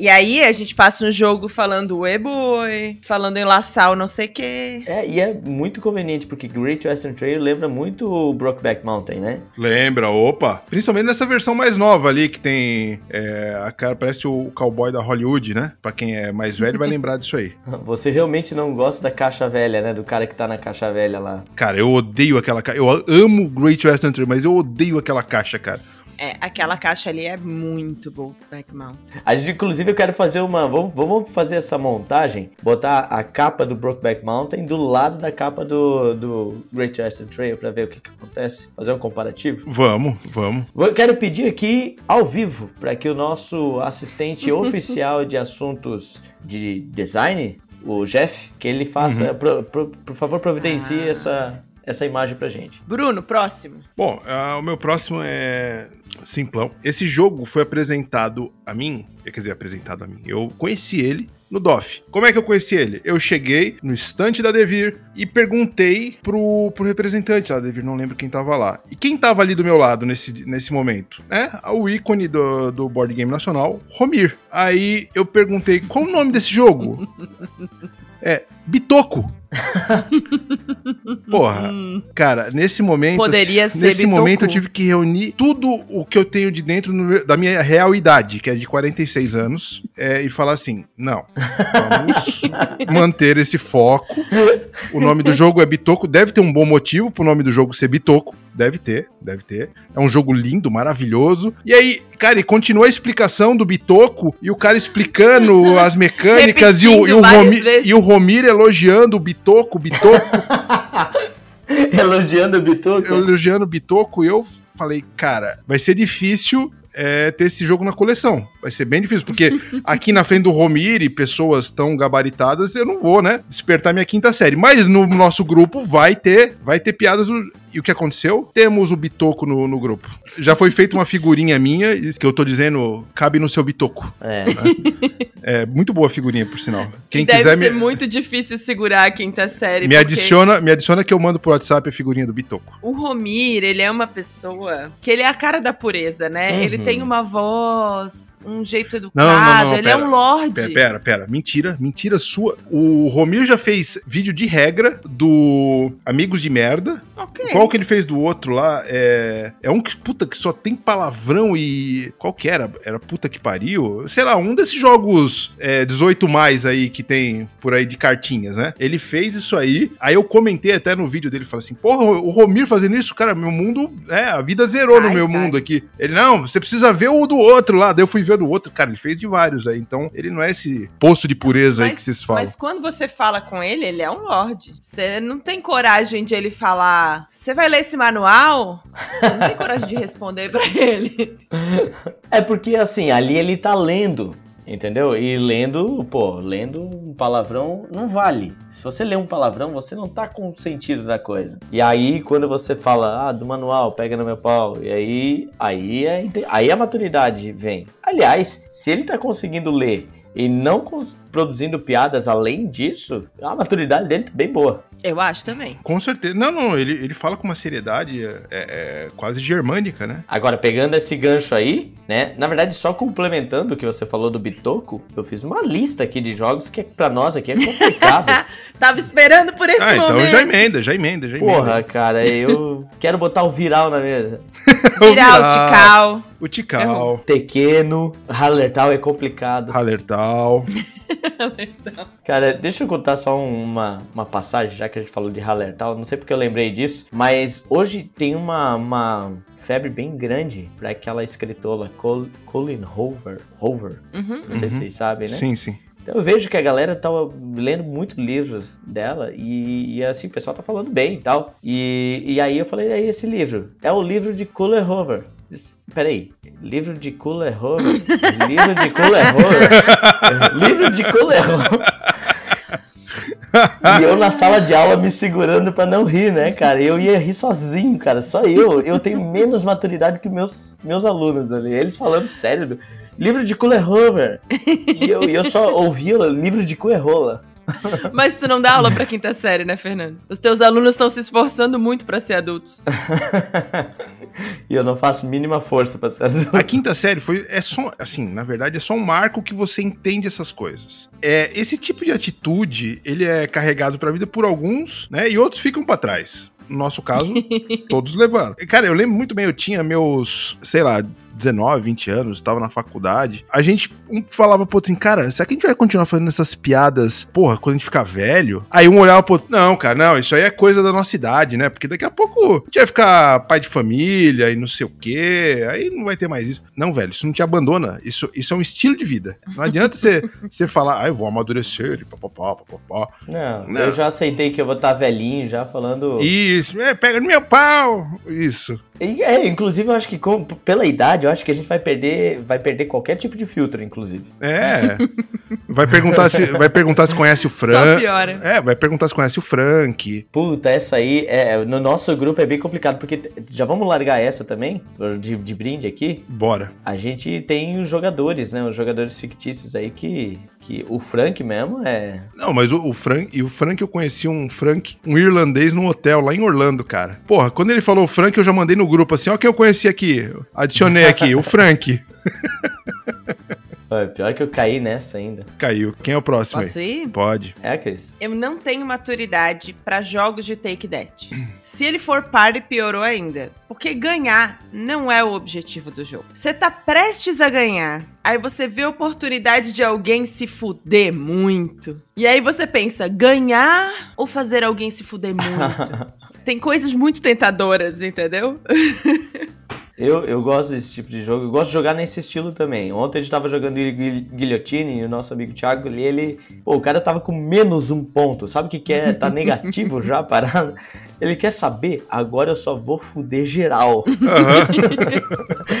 E aí a gente passa um jogo falando e boi, falando em laçar o não sei o quê.
É, e é muito conveniente, porque Great Western Trail lembra muito o Brokeback Mountain, né?
Lembra, opa. Principalmente nessa versão mais nova ali, que tem é, a cara, parece o cowboy da Hollywood, né? Pra quem é mais velho vai lembrar disso aí. <laughs>
Você realmente não gosta da caixa velha, né? Do cara que tá na caixa velha lá.
Cara, eu odeio aquela caixa. Eu amo Great Western Trail, mas eu odeio aquela caixa, cara.
É, aquela caixa ali é muito boa, Back Mountain.
A gente, inclusive, eu quero fazer uma. Vamos, vamos fazer essa montagem, botar a capa do Brokeback Mountain do lado da capa do, do Great Western Trail pra ver o que, que acontece. Fazer um comparativo.
Vamos, vamos.
Eu quero pedir aqui ao vivo para que o nosso assistente <laughs> oficial de assuntos de design, o Jeff, que ele faça, pro- pro- por favor, providencie
Ah.
essa, essa imagem pra gente.
Bruno, próximo.
Bom, ah, o meu próximo é simplão. Esse jogo foi apresentado a mim, quer dizer, apresentado a mim. Eu conheci ele no DOF. Como é que eu conheci ele? Eu cheguei no estante da Devir e perguntei pro, pro representante da Devir, não lembro quem tava lá. E quem tava ali do meu lado nesse, nesse momento? É o ícone do, do Board Game Nacional, Romir. Aí eu perguntei, qual o nome desse jogo? <laughs> É, Bitoco. <laughs> Porra,
Hum,
Cara, nesse momento.
Poderia ser
Nesse momento eu tive que reunir tudo o que eu tenho de dentro no da minha real idade, que é de 46 anos, é, e falar assim: não, vamos <laughs> manter esse foco. O nome do jogo é Bitoco, deve ter um bom motivo pro nome do jogo ser Bitoco. Deve ter, deve ter. É um jogo lindo, maravilhoso. E aí, cara, e continua a explicação do Bitoco e o cara explicando <laughs> as mecânicas e o, e, o
Repetindo várias
Romi-
vezes.
e o Romir elogiando o Bitoco, <laughs> o Bitoco.
Elogiando o Bituca.
eu elogiando o Bitoco e eu falei, cara, vai ser difícil é, ter esse jogo na coleção. Vai ser bem difícil, porque <laughs> aqui na frente do Romir e pessoas tão gabaritadas, eu não vou, né, despertar minha quinta série. Mas no nosso grupo vai ter, vai ter piadas E o que aconteceu? Temos o Bitoco no, no grupo. Já foi feita uma figurinha minha, que eu tô dizendo, cabe no seu Bitoco.
É.
É muito boa a figurinha, por sinal. Quem
Deve
quiser
ser
me,
muito difícil segurar a quinta série.
me
porque
adiciona, me adiciona que eu mando pro WhatsApp a figurinha do Bitoco.
O Romir, ele é uma pessoa que ele é a cara da pureza, né?
Uhum.
Ele tem uma voz, um jeito educado,
não, não, não,
ele
pera.
é um lorde.
Pera, pera, pera. Mentira, mentira sua. O Romir já fez vídeo de regra do Amigos de Merda.
Ok.
Qual que ele fez do outro lá? É, é um que, puta, que só tem palavrão e. Qual que era? Era puta que pariu? Sei lá, um desses jogos é, 18 mais aí que tem por aí de cartinhas, né? Ele fez isso aí. Aí eu comentei até no vídeo dele, falei assim: porra, o Romir fazendo isso, cara, meu mundo. É, a vida zerou no
Ai,
meu
cara.
mundo aqui. Ele, não, você precisa ver o do outro lá. Daí eu fui ver o do outro. Cara, ele fez de vários aí. Então, ele não é esse poço de pureza aí que vocês falam.
Mas quando você fala com ele, ele é um lorde. Você não tem coragem de ele falar, você vai ler esse manual? Você não tem coragem de responder pra ele. <laughs>
É porque, assim, ali ele tá lendo, entendeu? E lendo, pô, lendo um palavrão não vale. Se você lê um palavrão, você não tá com o sentido da coisa. E aí, quando você fala, ah, do manual, pega no meu pau, e aí, aí, é, aí a maturidade vem. Aliás, se ele tá conseguindo ler e não produzindo piadas além disso, a maturidade dele tá bem boa.
Eu acho também.
Com certeza. Não, não, ele, ele fala com uma seriedade é, é quase germânica, né?
Agora, pegando esse gancho aí, né? Na verdade, só complementando o que você falou do Bitoco, eu fiz uma lista aqui de jogos que pra nós aqui é complicado. <laughs>
Tava esperando por esse
ah, então
momento.
já emenda, já emenda, já emenda.
Porra, cara, eu quero botar o viral na mesa.
Virar <laughs> o Tical.
O Tikal,
Pequeno, Hallertal é complicado.
Hallertal. <laughs>
Cara, deixa eu contar só uma, uma passagem, já que a gente falou de Hallertal, não sei porque eu lembrei disso, mas hoje tem uma, uma febre bem grande pra aquela escritora Col Colin Hoover, Hoover,
Uhum.
não sei se
Uhum.
vocês sabem, né?
Sim, sim.
Então eu vejo que a galera tá lendo muito livros dela e, e, assim, o pessoal tá falando bem e tal. E, e aí eu falei, aí esse livro? É o livro de Cooler Hover. Peraí, livro de Cooler Hover? livro de Cooler Hover? livro de Cooler Hover? E eu na sala de aula me segurando pra não rir, né, cara? Eu ia rir sozinho, cara. Só eu. Eu tenho menos maturidade que meus, meus alunos ali. Eles falando sério. Livro de Cooler Hover. E eu, eu só ouvia livro de Cuerrola. <laughs>
Mas tu não dá aula pra quinta série, né, Fernando? Os teus alunos estão se esforçando muito pra ser adultos. <laughs>
e eu não faço mínima força pra ser adulto.
A quinta série foi. É só. Assim, na verdade, é só um marco que você entende essas coisas. É, esse tipo de atitude, ele é carregado pra vida por alguns, né? E outros ficam pra trás. No nosso caso, <laughs> todos levaram. Cara, eu lembro muito bem, eu tinha meus, sei lá, 19, 20 anos, estava na faculdade. A gente falava pro outro assim, cara, será que a gente vai continuar fazendo essas piadas, porra, quando a gente ficar velho? Aí um olhava pro outro, não, cara, não, isso aí é coisa da nossa idade, né? Porque daqui a pouco a gente vai ficar pai de família e não sei o quê, aí não vai ter mais isso. Não, velho, isso não te abandona, isso, isso é um estilo de vida. Não adianta você, <laughs> você falar, ah, eu vou amadurecer, e papapá, papapá.
Não,
Não.
eu já aceitei que eu vou estar velhinho já falando.
Isso, é, pega no meu pau, isso.
E, é, inclusive, eu acho que com- pela idade, eu acho que a gente vai perder, vai perder qualquer tipo de filtro, inclusive.
É. Vai perguntar se, vai perguntar se conhece o
Só
Frank.
piora.
É, vai perguntar se conhece o Frank.
Puta, essa aí, é, no nosso grupo é bem complicado, porque já vamos largar essa também, de, de brinde aqui.
Bora.
A gente tem os jogadores, né? Os jogadores fictícios aí que, que o Frank mesmo é.
Não, mas o, o Frank, e o Frank eu conheci um Frank, um irlandês num hotel lá em Orlando, cara. Porra, quando ele falou Frank, eu já mandei no grupo assim, ó quem eu conheci aqui. Adicionei aqui, <laughs> o Frank.
Pior que eu caí nessa ainda.
Caiu. Quem é o próximo
Posso
aí?
ir?
Pode.
É, Cris?
Eu não tenho maturidade pra jogos de Take That. Se ele for party, piorou ainda. Porque ganhar não é o objetivo do jogo. Você tá prestes a ganhar. Aí você vê a oportunidade de alguém se fuder muito. E aí você pensa, ganhar ou fazer alguém se fuder muito? <laughs> Tem coisas muito tentadoras, entendeu? <laughs>
Eu, eu gosto desse tipo de jogo. Eu gosto de jogar nesse estilo também. Ontem a gente tava jogando Guil- Guilhotine e o nosso amigo Thiago ali, ele. Pô, o cara tava com menos um ponto. Sabe o que, que é? Tá <laughs> negativo já parado. Ele quer saber, agora eu só vou fuder geral.
Aham. <laughs>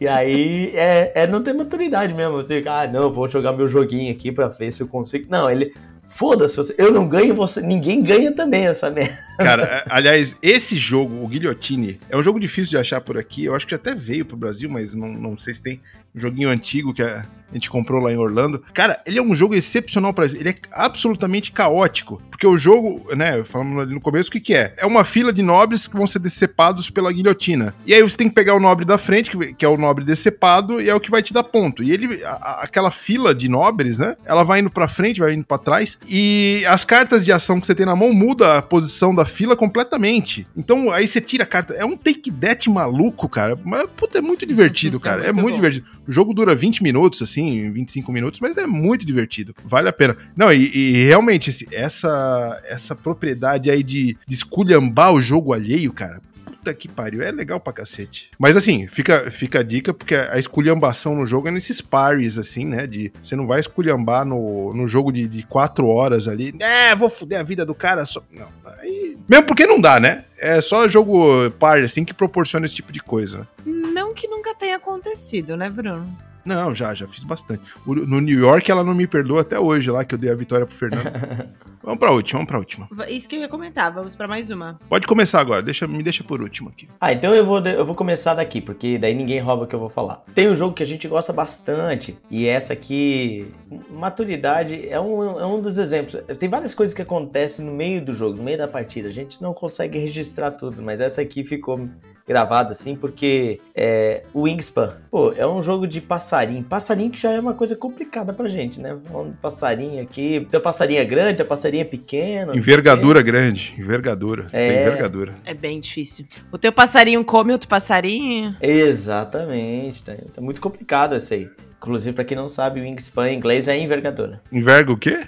E aí é, é não ter maturidade mesmo. Você fica, ah, não, vou jogar meu joguinho aqui pra ver se eu consigo. Não, ele. Foda-se, eu não ganho, você, ninguém ganha também essa merda.
Cara, aliás, esse jogo, o Guillotine, é um jogo difícil de achar por aqui. Eu acho que até veio pro Brasil, mas não, não sei se tem um joguinho antigo que a gente comprou lá em Orlando. Cara, ele é um jogo excepcional para ele é absolutamente caótico, porque o jogo, né, falando ali no começo, o que que é? É uma fila de nobres que vão ser decepados pela guilhotina. E aí você tem que pegar o nobre da frente, que é o nobre decepado, e é o que vai te dar ponto. E ele, a, aquela fila de nobres, né, ela vai indo para frente, vai indo para trás, e as cartas de ação que você tem na mão muda a posição da fila completamente. Então aí você tira a carta, é um take that maluco, cara. Mas puta, é muito divertido, <laughs> cara. É muito, é muito divertido. O jogo dura 20 minutos, assim, 25 minutos, mas é muito divertido. Vale a pena. Não, e, e realmente, esse, essa, essa propriedade aí de, de esculhambar o jogo alheio, cara, puta que pariu, é legal pra cacete. Mas assim, fica, fica a dica, porque a esculhambação no jogo é nesses pares, assim, né? De você não vai esculhambar no, no jogo de, de quatro horas ali. É, vou foder a vida do cara só. Não, aí. Mesmo porque não dá, né? É só jogo par, assim, que proporciona esse tipo de coisa.
Não que nunca tenha acontecido, né, Bruno?
Não, já, já fiz bastante. No New York ela não me perdoa até hoje, lá que eu dei a vitória pro Fernando. <laughs> vamos pra última, vamos pra última.
Isso que eu ia comentar, vamos pra mais uma.
Pode começar agora, deixa, me deixa por último aqui.
Ah, então eu vou, eu vou começar daqui, porque daí ninguém rouba o que eu vou falar. Tem um jogo que a gente gosta bastante, e essa aqui, maturidade, é um, é um dos exemplos. Tem várias coisas que acontecem no meio do jogo, no meio da partida. A gente não consegue registrar tudo, mas essa aqui ficou gravado assim, porque é, o Wingspan, pô, é um jogo de passarinho. Passarinho que já é uma coisa complicada pra gente, né? Um passarinho aqui. Teu passarinho é grande, teu passarinho é pequeno.
Envergadura grande, envergadura. É, envergadura.
É bem difícil. O teu passarinho come outro passarinho?
Exatamente. Tá, tá muito complicado esse aí. Inclusive, pra quem não sabe, o Wingspan em inglês é envergadura.
Enverga o quê?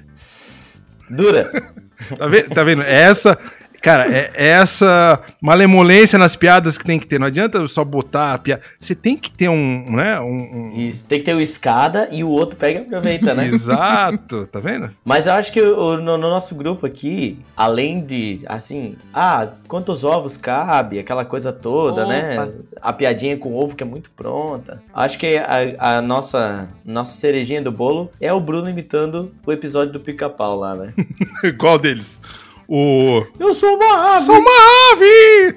Dura. <laughs>
tá, vendo? tá vendo? Essa, Cara, é, é essa malemolência nas piadas que tem que ter. Não adianta só botar a piada. Você tem que ter um, né? Um, um...
Isso, tem que ter o escada e o outro pega e aproveita, né? <laughs>
Exato, tá vendo?
Mas eu acho que no, no, nosso grupo aqui, além de, assim, ah, quantos ovos cabe, aquela coisa toda, né? Opa. né? A piadinha com ovo que é muito pronta. Acho que a, a nossa, nossa cerejinha do bolo é o Bruno imitando o episódio do pica-pau lá, né? <laughs>
Qual deles? O.
Eu sou uma ave!
Sou uma ave!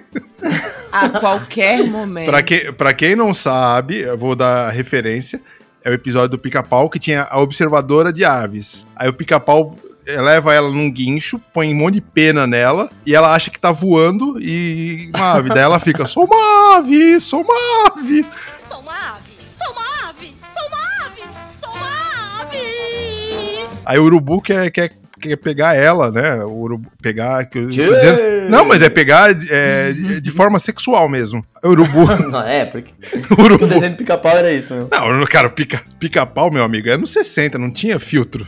A qualquer momento.
pra, que, pra quem não sabe, eu vou dar a referência. É o episódio do pica-pau que tinha a observadora de aves. Aí o pica-pau leva ela num guincho, põe um monte de pena nela e ela acha que tá voando e uma ave. Daí ela fica: sou uma ave, sou uma ave. Sou uma ave, sou uma ave, sou uma ave, sou uma ave. Aí o urubu quer, quer quer pegar ela, né? O urubu, pegar. Que eu, dizendo, não, mas é pegar é, <laughs> de forma sexual mesmo. Urubu.
não, <laughs> é, porque, <laughs> urubu. porque o desenho do pica-pau era isso, meu.
Não, cara, pica-pau, pica meu amigo, era nos 60, não tinha filtro.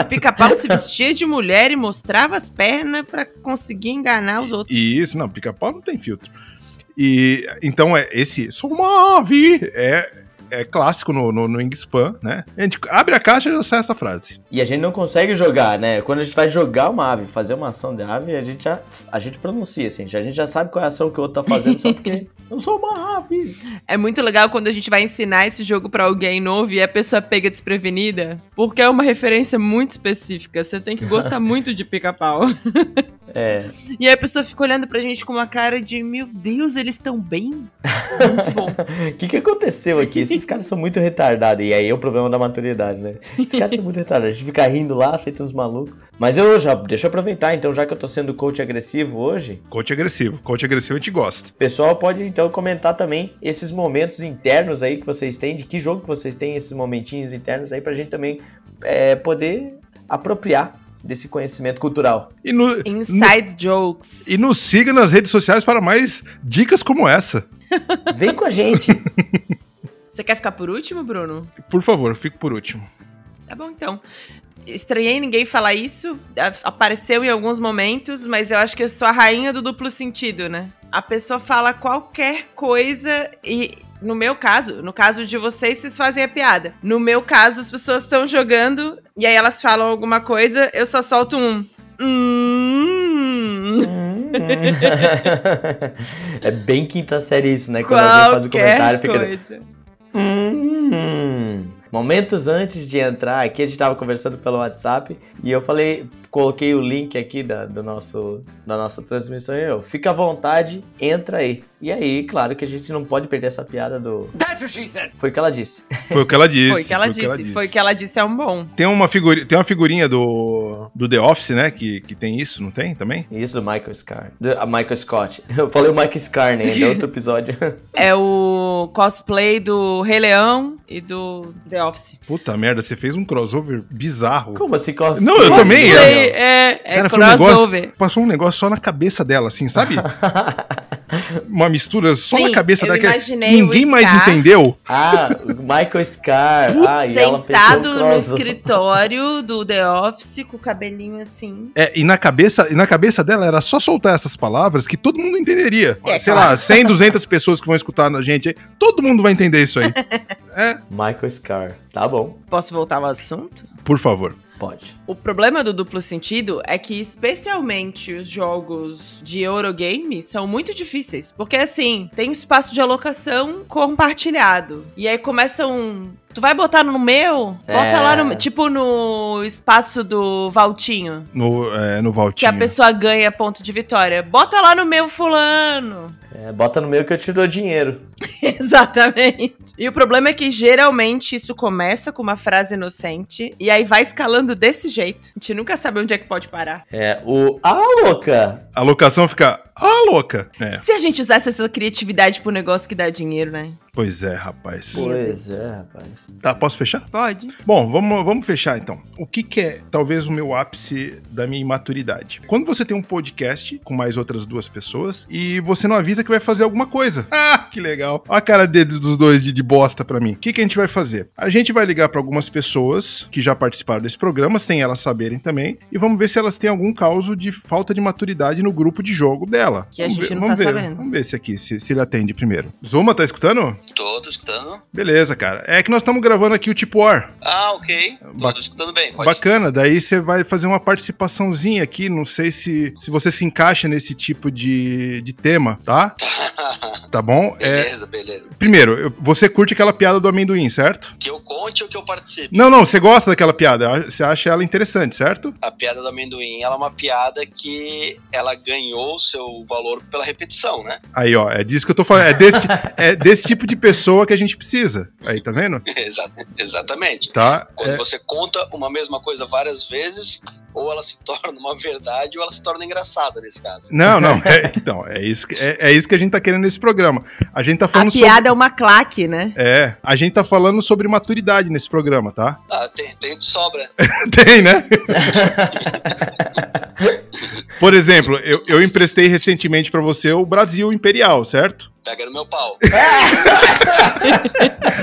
o pica-pau se vestia de mulher e mostrava as pernas para conseguir enganar os outros.
Isso, não, pica-pau não tem filtro. E então é esse sou uma ave é é clássico no, no, no Wingspan, né? A gente abre a caixa e já sai essa frase.
E a gente não consegue jogar, né? Quando a gente vai jogar uma ave, fazer uma ação de ave, a gente já a gente pronuncia, assim, a gente já sabe qual é a ação que o outro tá fazendo, só porque <laughs> eu sou uma ave.
É muito legal quando a gente vai ensinar esse jogo para alguém novo e a pessoa pega desprevenida, porque é uma referência muito específica. Você tem que gostar <laughs> muito de pica-pau.
É.
E aí a pessoa fica olhando pra gente com uma cara de, meu Deus, eles estão bem? Muito bom.
O <laughs> que, que aconteceu aqui? Esses caras são muito retardados. E aí é o problema da maturidade, né? Esses caras são muito retardados. A gente fica rindo lá, feito uns malucos. Mas eu já, deixa eu aproveitar, então, já que eu tô sendo coach agressivo hoje.
Coach agressivo. Coach agressivo a gente gosta.
O pessoal pode, então, comentar também esses momentos internos aí que vocês têm, de que jogo que vocês têm, esses momentinhos internos aí, pra gente também é, poder apropriar desse conhecimento cultural.
E no, Inside no, jokes.
E nos siga nas redes sociais para mais dicas como essa. <laughs>
Vem com a gente.
Você quer ficar por último, Bruno?
Por favor, fico por último.
Tá bom, então. Estranhei ninguém falar isso. Apareceu em alguns momentos, mas eu acho que eu sou a rainha do duplo sentido, né? A pessoa fala qualquer coisa e no meu caso, no caso de vocês, vocês fazem a piada. No meu caso, as pessoas estão jogando e aí elas falam alguma coisa, eu só solto um. Hum. <laughs>
é bem quinta série isso, né? Quando Qualquer alguém faz o comentário, fica.
Coisa. Hum.
Momentos antes de entrar aqui, a gente tava conversando pelo WhatsApp e eu falei, coloquei o link aqui da, do nosso, da nossa transmissão e eu, fica à vontade, entra aí. E aí, claro que a gente não pode perder essa piada do.
That's what she said.
Foi o que ela disse.
Foi o que ela disse.
Foi o que ela disse. Foi o que ela disse, é um bom.
Tem uma, figuri tem uma figurinha do, do The Office, né? Que, que tem isso, não tem também?
Isso do Michael Scar. Do, a Michael Scott. <laughs> Eu falei o Michael Scar, né? É outro episódio. <laughs>
é o cosplay do Rei Leão e do The Office.
Puta merda, você fez um crossover bizarro.
Como assim cosplay?
Não, eu
Cosplay,
também.
É, é
Cara, foi um
crossover.
negócio, passou um negócio só na cabeça dela, assim, sabe? <laughs> Uma mistura só
Sim,
na cabeça
imaginei
ninguém mais
Scar.
entendeu.
ah, o Michael Scar. Ah, e
Sentado no escritório do The Office com o cabelinho assim.
É, e na cabeça, e na cabeça dela era só soltar essas palavras que todo mundo entenderia.
É,
Sei
claro.
lá, 100, 200 pessoas que vão escutar a gente aí, todo mundo vai entender isso aí. <laughs> É,
Michael Scar. Tá bom,
Posso voltar ao assunto?
por favor.
Pode.
O problema do duplo sentido é que, especialmente os jogos de Eurogame, são muito difíceis. Porque, assim, tem espaço de alocação compartilhado. E aí começa um. Tu vai botar no meu? Bota
É.
lá no. Tipo no espaço do Valtinho.
No, é, no
Que
Valtinho.
a pessoa ganha ponto de vitória. Bota lá no meu fulano.
É, bota no meio que eu te dou dinheiro. <laughs>
Exatamente. E o problema é que geralmente isso começa com uma frase inocente e aí vai escalando desse jeito. A gente nunca sabe onde é que pode parar.
É, o. Ah, louca!
A locação fica, ah, louca. É,
Se a gente usasse essa criatividade pro negócio que dá dinheiro, né?
pois é, rapaz.
Pois é, rapaz.
Tá, posso fechar?
Pode.
Bom, vamos, vamos fechar então. O que, que é talvez o meu ápice da minha imaturidade? Quando você tem um podcast com mais outras duas pessoas e você não avisa que vai fazer alguma coisa. <laughs> Ah, que legal. Olha a cara deles dos dois de, de bosta pra mim. O que, que a gente vai fazer? A gente vai ligar pra algumas pessoas que já participaram desse programa, sem elas saberem também, e vamos ver se elas têm algum caso de falta de maturidade no grupo de jogo dela.
Que a
Vamos
gente
ver,
não
vamos
tá
ver,
sabendo.
Vamos ver se aqui, se, se ele atende primeiro. Zuma, tá escutando?
Tô, tô escutando.
Beleza, cara. É que nós estamos gravando aqui o Tipo War.
Ah, ok. Tô,
Ba-
tô escutando bem. Pode.
Bacana, daí você vai fazer uma participaçãozinha aqui, não sei se, se você se encaixa nesse tipo de, de tema, tá? <laughs> Tá bom? É,
beleza, beleza.
primeiro, eu- você curte aquela piada do amendoim, certo?
Que eu conte ou que eu participe?
Não, não, você gosta daquela piada, você acha ela interessante, certo?
A piada do amendoim, ela é uma piada que ela ganhou seu valor pela repetição, né?
Aí, ó, é disso que eu tô falando, é desse, é desse tipo de pessoa que a gente precisa. Aí, tá vendo? <laughs>
Exa- exatamente.
Tá?
Quando
É,
você conta uma mesma coisa várias vezes, ou ela se <laughs> torna uma verdade ou ela se torna engraçada nesse caso.
não, não, <laughs> é- então, é isso, que, é, é isso que a gente tá querendo nesse programa. A gente tá
A
falando sobre...
piada é uma claque, né?
É, a gente tá falando sobre maturidade nesse programa, tá?
Ah, tem, tem de sobra.
Tem, né? Por exemplo, eu, eu emprestei recentemente pra você o Brasil Imperial, certo?
Pega no meu pau. <laughs>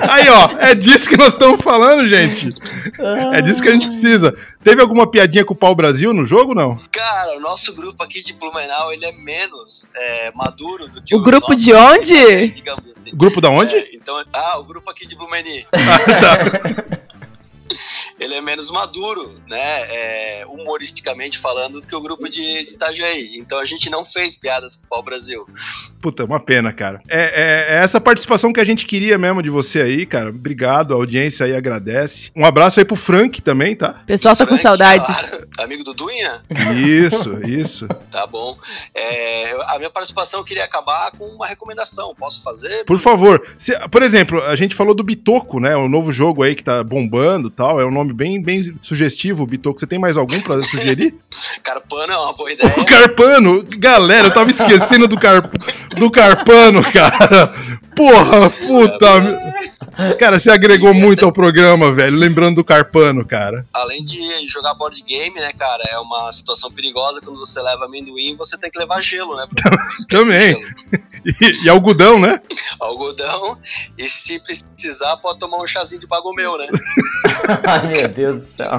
Aí, ó, é disso que nós estamos falando, gente. É disso que a gente precisa. Teve alguma piadinha com o pau Brasil no jogo, não?
Cara, o nosso grupo aqui de Blumenau, ele é menos é, maduro do que
O grupo
nosso,
de onde?
Digamos assim.
Grupo da onde?
É, então, ah, o grupo aqui de Blumeni. <laughs> <laughs> Ele é menos maduro, né? é, humoristicamente falando, do que o grupo de, de Itajaí. Então a gente não fez piadas com o pau Brasil.
Puta, uma pena, cara. É, é- é essa participação que a gente queria mesmo de você aí, cara. Obrigado, a audiência aí agradece. Um abraço aí pro Frank também, tá?
O pessoal tá com
Frank,
saudade.
claro. Amigo do Dunha?
Isso, isso. <laughs>
Tá bom. É, a minha participação eu queria acabar com uma recomendação. Posso fazer?
Por favor, se- por exemplo, a gente falou do Bitoco, né? O novo jogo aí que tá bombando tal. É um nome bem, bem sugestivo, Bitoco. Você tem mais algum pra sugerir? <laughs>
Carpano é uma boa ideia.
o Carpano! Galera, eu tava esquecendo do, Carp... do Carpano, <laughs> cara! Porra, puta! Cara, você agregou muito ao programa, velho. Lembrando do Carpano, cara.
Além de jogar board game, né, cara? É uma situação perigosa quando você leva amendoim, você tem que levar gelo, né?
Também.
gelo. <laughs>
E, e algodão, né? <laughs>
Algodão. E se precisar, pode tomar um chazinho de bagomeu, né? <laughs>
Ai, meu Deus do céu.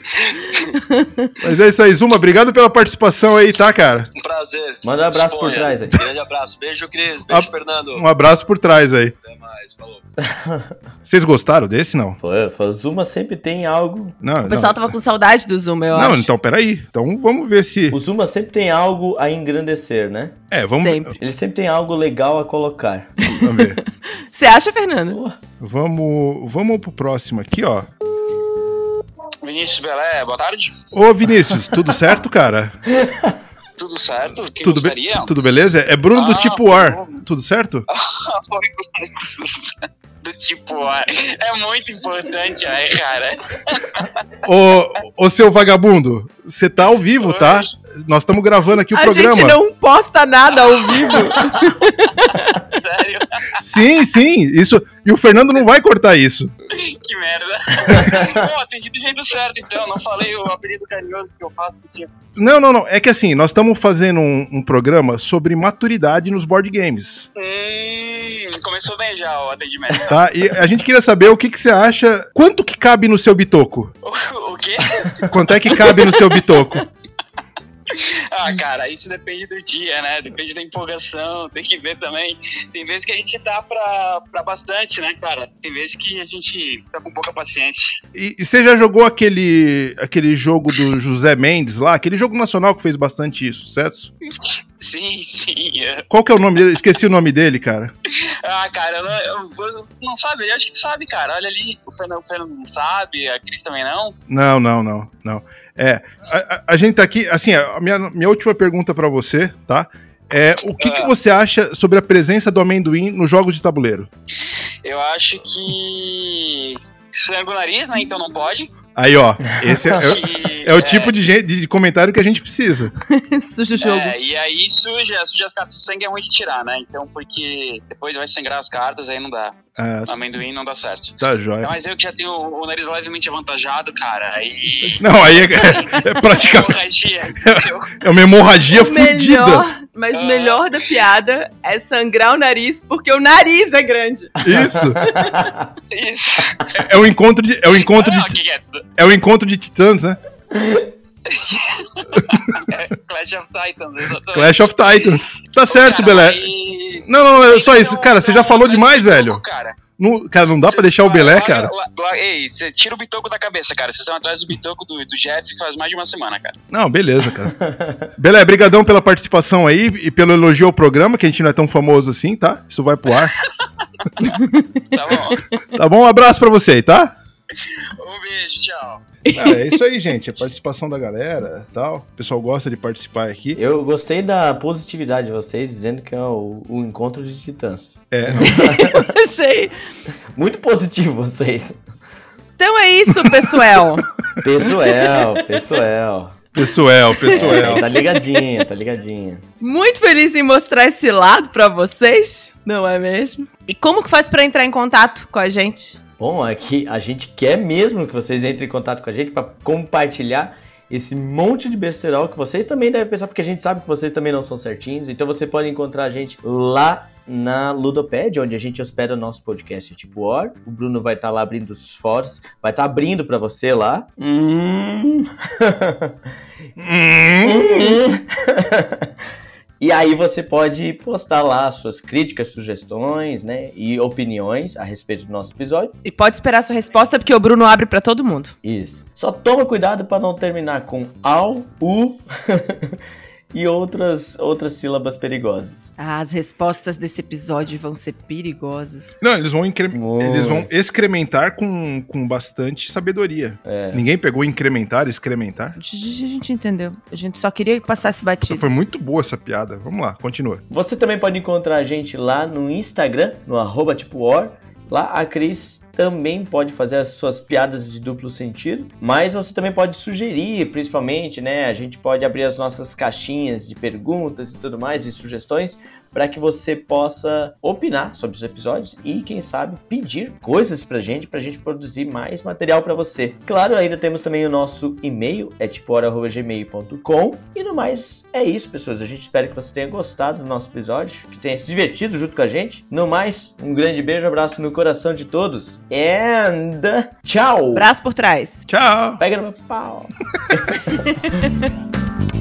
<laughs>
Mas é isso aí, Zuma. Obrigado pela participação aí, tá, cara?
Um prazer.
Manda um abraço por trás aí.
Grande abraço. Beijo, Cris. Beijo,
Ah,
Fernando.
Um abraço por trás aí.
Até mais. Falou. <laughs>
Vocês gostaram desse, não?
Pô, Zuma sempre tem algo.
Não,
O pessoal
não.
tava com saudade do Zoom, eu
Não,
acho.
então, peraí. Então vamos ver se.
O Zuma sempre tem algo a engrandecer, né?
É, vamos,
Sempre.
Ele sempre tem algo legal a colocar.
vamos ver. <laughs>
Você acha, Fernando?
Vamos, vamos pro próximo aqui, ó.
Vinícius Belé, boa tarde.
Ô, Vinícius, tudo certo, cara? <laughs>
Tudo certo? Quem
Tudo, be
gostaria?
tudo beleza? É Bruno do
Ah,
Tipo War.
bom.
Tudo certo? <laughs>
do tipo ar. É muito importante, aí, cara.
Ô, ô, seu vagabundo, você tá ao vivo, tá? Nós estamos gravando aqui o
a
programa.
gente não posta nada ao vivo. <laughs>
Sério,
Sim, sim, isso. E o Fernando não vai cortar isso.
que merda. <laughs> Pô, atendi do jeito certo, então. Não falei o apelido carinhoso que eu faço contigo.
Não, não, não. É que assim, nós estamos fazendo um, um programa sobre maturidade nos board games,
Hum, começou bem já o atendimento.
tá? E a gente queria saber o que, que você acha. Quanto que cabe no seu bitoco?
O, o quê?
Quanto é que cabe no seu bitoco? <laughs>
Ah, cara, isso depende do dia, né? Depende da empolgação, tem que ver também. Tem vezes que a gente tá pra, pra bastante, né, cara? Tem vezes que a gente tá com pouca paciência.
E, e você já jogou aquele, aquele jogo do José Mendes lá? Aquele jogo nacional que fez bastante sucesso?
Sim, <laughs> sim. é.
Qual que é o nome dele? Esqueci o nome dele, cara.
Ah, cara, eu não, eu- eu não sabe, eu acho que tu sabe, cara. Olha ali, o Fernando, o Fernando não sabe, a Cris também não.
Não, não, não, não. É, a, a- gente tá aqui, assim, a minha, minha última pergunta pra você, tá? É, o que, que
Ah.
você acha sobre a presença do amendoim nos jogos de tabuleiro?
Eu acho que. Sangue o nariz, né? Então não pode.
Aí, ó, esse é, <laughs> é- é o tipo de, gente, de comentário que a gente precisa. <laughs>
Suja o jogo.
É, e aí suja, suja as cartas. Sangue é ruim de tirar, né? Então, porque depois vai sangrar as cartas, aí não dá.
Ah,
Amendoim não dá certo.
tá jóia.
Mas eu que já tenho o nariz levemente avantajado, cara, aí. <laughs>
Não, aí é, é <laughs> praticamente
Hemorragia, <laughs> entendeu?
é uma hemorragia
O
fudida.
melhor, mas o
Ah.
melhor da piada é sangrar o nariz porque o nariz é grande.
Isso.
Isso.
É o encontro de, é o encontro
Não,
de,
o é? tudo?
é o encontro de titãs, né?
É <laughs> Clash of Titans. exatamente.
Clash of Titans. Tá certo,
Cara,
Belé.
mas-
Não, não, é só isso.
Não,
Cara, você já falou demais, velho.
Cara,
Não, cara, não dá pra deixar o Belé, cara.
Ei, você tira o bitoco da cabeça, cara. Vocês estão atrás do bitoco do, do Jeff faz mais de uma semana, cara.
Não, beleza, cara. <laughs> Belé, brigadão pela participação aí e pelo elogio ao programa, que a gente não é tão famoso assim, tá? Isso vai pro ar. <laughs>
Tá bom?
Tá bom? Um abraço pra você aí, tá?
um beijo, tchau.
Ah, é isso aí, gente. A participação da galera tal. O pessoal gosta de participar aqui.
Eu gostei da positividade de vocês, dizendo que é o, o encontro de titãs.
É, <laughs>
Achei.
Muito positivo vocês.
Então é isso, pessoal.
Pessoal, pessoal.
pessoal,
É,
pessoal.
tá ligadinha, tá ligadinha.
Muito feliz em mostrar esse lado pra vocês, não é mesmo? E como que faz pra entrar em contato com a gente?
Bom, aqui a gente quer mesmo que vocês entrem em contato com a gente para compartilhar esse monte de besterol que vocês também devem pensar, porque a gente sabe que vocês também não são certinhos. Então você pode encontrar a gente lá na Ludopad, onde a gente hospeda o nosso podcast tipo War. O Bruno vai estar lá abrindo os fóruns, vai estar abrindo para você lá. Hum. <laughs>
Hum, <laughs>
E aí você pode postar lá suas críticas, sugestões, né, e opiniões a respeito do nosso episódio.
E pode esperar sua resposta, porque o Bruno abre pra todo mundo.
Isso. Só toma cuidado para não terminar com ao, u <laughs> e outras outras sílabas perigosas.
Ah, as respostas desse episódio vão ser perigosas.
Não, eles vão, incre...
Boa.
eles vão excrementar com, com bastante sabedoria.
É.
Ninguém pegou incrementar, excrementar.
A gente entendeu. A gente só queria que passasse batido.
Foi muito boa essa piada. Vamos lá, continua.
Você também pode encontrar a gente lá no Instagram, no arroba tipo war. Lá a Cris também pode fazer as suas piadas de duplo sentido, mas você também pode sugerir, principalmente, né? A gente pode abrir as nossas caixinhas de perguntas e tudo mais e sugestões para que você possa opinar sobre os episódios e, quem sabe, pedir coisas pra gente, pra gente produzir mais material para você. Claro, ainda temos também o nosso e-mail, é tipora.gmail.com. E no mais, é isso, pessoas. A gente espera que você tenha gostado do nosso episódio, que tenha se divertido junto com a gente. No mais, um grande beijo, abraço no coração de todos. And tchau!
Braço por trás.
Tchau!
Pega no meu pau! <laughs>